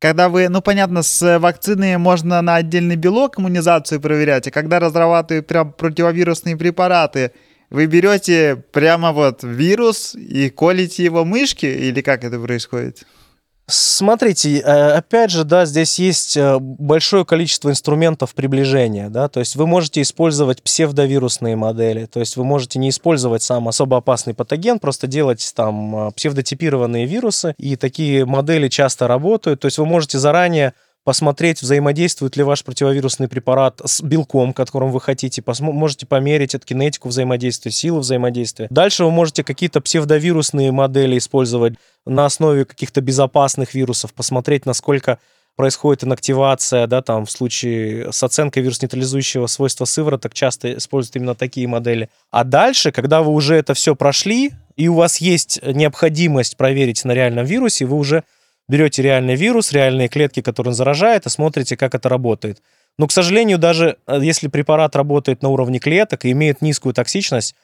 Когда вы, ну понятно, с вакциной можно на отдельный белок иммунизацию проверять, а когда разрабатывают прям противовирусные препараты, вы берете прямо вот вирус и колите его мышки, или как это происходит? Смотрите, э, опять же, да, здесь есть э, большое количество инструментов приближения, да, то есть вы можете использовать псевдовирусные модели, то есть вы можете не использовать сам особо опасный патоген, просто делать там э, псевдотипированные вирусы, и такие модели часто работают, то есть вы можете заранее посмотреть, взаимодействует ли ваш противовирусный препарат с белком, которым вы хотите, можете померить эту кинетику взаимодействия, силу взаимодействия. Дальше вы можете какие-то псевдовирусные модели использовать на основе каких-то безопасных вирусов, посмотреть, насколько происходит инактивация, да, там в случае с оценкой вирус-нейтрализующего свойства сывороток часто используют именно такие модели. А дальше, когда вы уже это все прошли, и у вас есть необходимость проверить на реальном вирусе, вы уже берете реальный вирус, реальные клетки, которые он заражает, и смотрите, как это работает. Но, к сожалению, даже э, если препарат работает на уровне клеток и имеет низкую токсичность,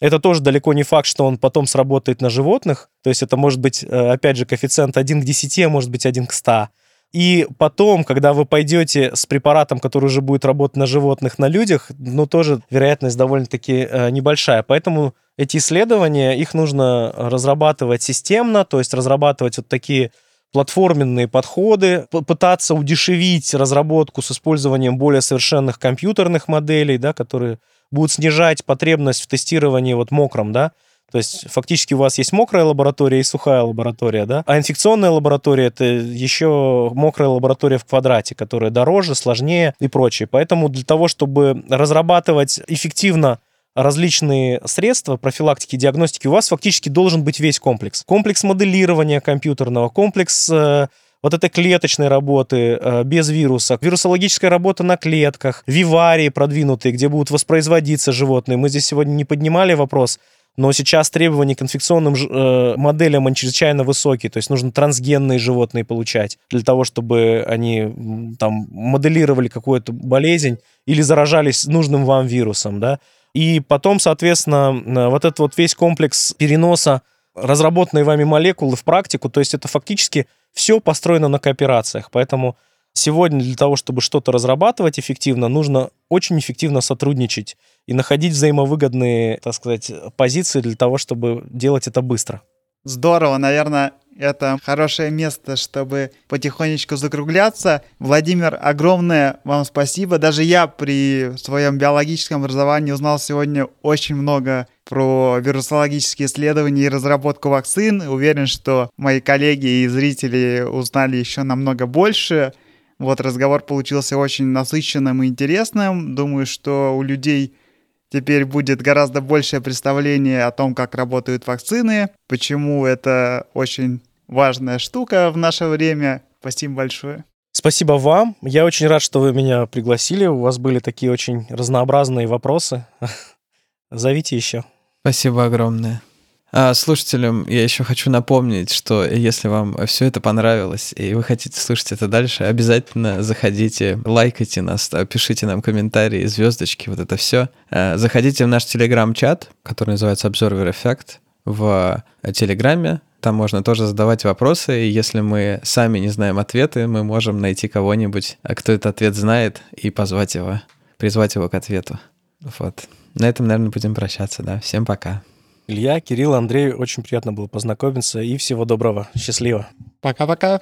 это тоже далеко не факт, что он потом сработает на животных. То есть это может быть, э, опять же, коэффициент 1 к 10, а может быть 1 к 100. И потом, когда вы пойдете с препаратом, который уже будет работать на животных, на людях, ну, тоже вероятность довольно-таки э, небольшая. Поэтому эти исследования, их нужно разрабатывать системно, то есть разрабатывать вот такие платформенные подходы, пытаться удешевить разработку с использованием более совершенных компьютерных моделей, да, которые будут снижать потребность в тестировании вот мокром, да, то есть фактически у вас есть мокрая лаборатория и сухая лаборатория, да? А инфекционная лаборатория — это еще мокрая лаборатория в квадрате, которая дороже, сложнее и прочее. Поэтому для того, чтобы разрабатывать эффективно различные средства профилактики и диагностики, у вас фактически должен быть весь комплекс. Комплекс моделирования компьютерного, комплекс э, вот этой клеточной работы э, без вируса, вирусологическая работа на клетках, виварии продвинутые, где будут воспроизводиться животные. Мы здесь сегодня не поднимали вопрос, но сейчас требования к инфекционным э, моделям они чрезвычайно высокие, то есть нужно трансгенные животные получать для того, чтобы они там моделировали какую-то болезнь или заражались нужным вам вирусом, да. И потом, соответственно, вот этот вот весь комплекс переноса разработанной вами молекулы в практику, то есть это фактически все построено на кооперациях. Поэтому сегодня для того, чтобы что-то разрабатывать эффективно, нужно очень эффективно сотрудничать и находить взаимовыгодные, так сказать, позиции для того, чтобы делать это быстро. Здорово, наверное, это хорошее место, чтобы потихонечку закругляться. Владимир, огромное вам спасибо. Даже я при своем биологическом образовании узнал сегодня очень много про вирусологические исследования и разработку вакцин. Уверен, что мои коллеги и зрители узнали еще намного больше. Вот разговор получился очень насыщенным и интересным. Думаю, что у людей теперь будет гораздо большее представление о том, как работают вакцины, почему это очень важная штука в наше время. Спасибо большое. Спасибо вам. Я очень рад, что вы меня пригласили. У вас были такие очень разнообразные вопросы. [LAUGHS] Зовите еще. Спасибо огромное. А слушателям я еще хочу напомнить, что если вам все это понравилось и вы хотите слушать это дальше, обязательно заходите, лайкайте нас, пишите нам комментарии, звездочки, вот это все. А, заходите в наш телеграм-чат, который называется Observer Effect, в Телеграме. Там можно тоже задавать вопросы, и если мы сами не знаем ответы, мы можем найти кого-нибудь, кто этот ответ знает, и позвать его, призвать его к ответу. Вот. На этом, наверное, будем прощаться, да. Всем пока. Илья, Кирилл, Андрей, очень приятно было познакомиться и всего доброго. Счастливо. Пока-пока.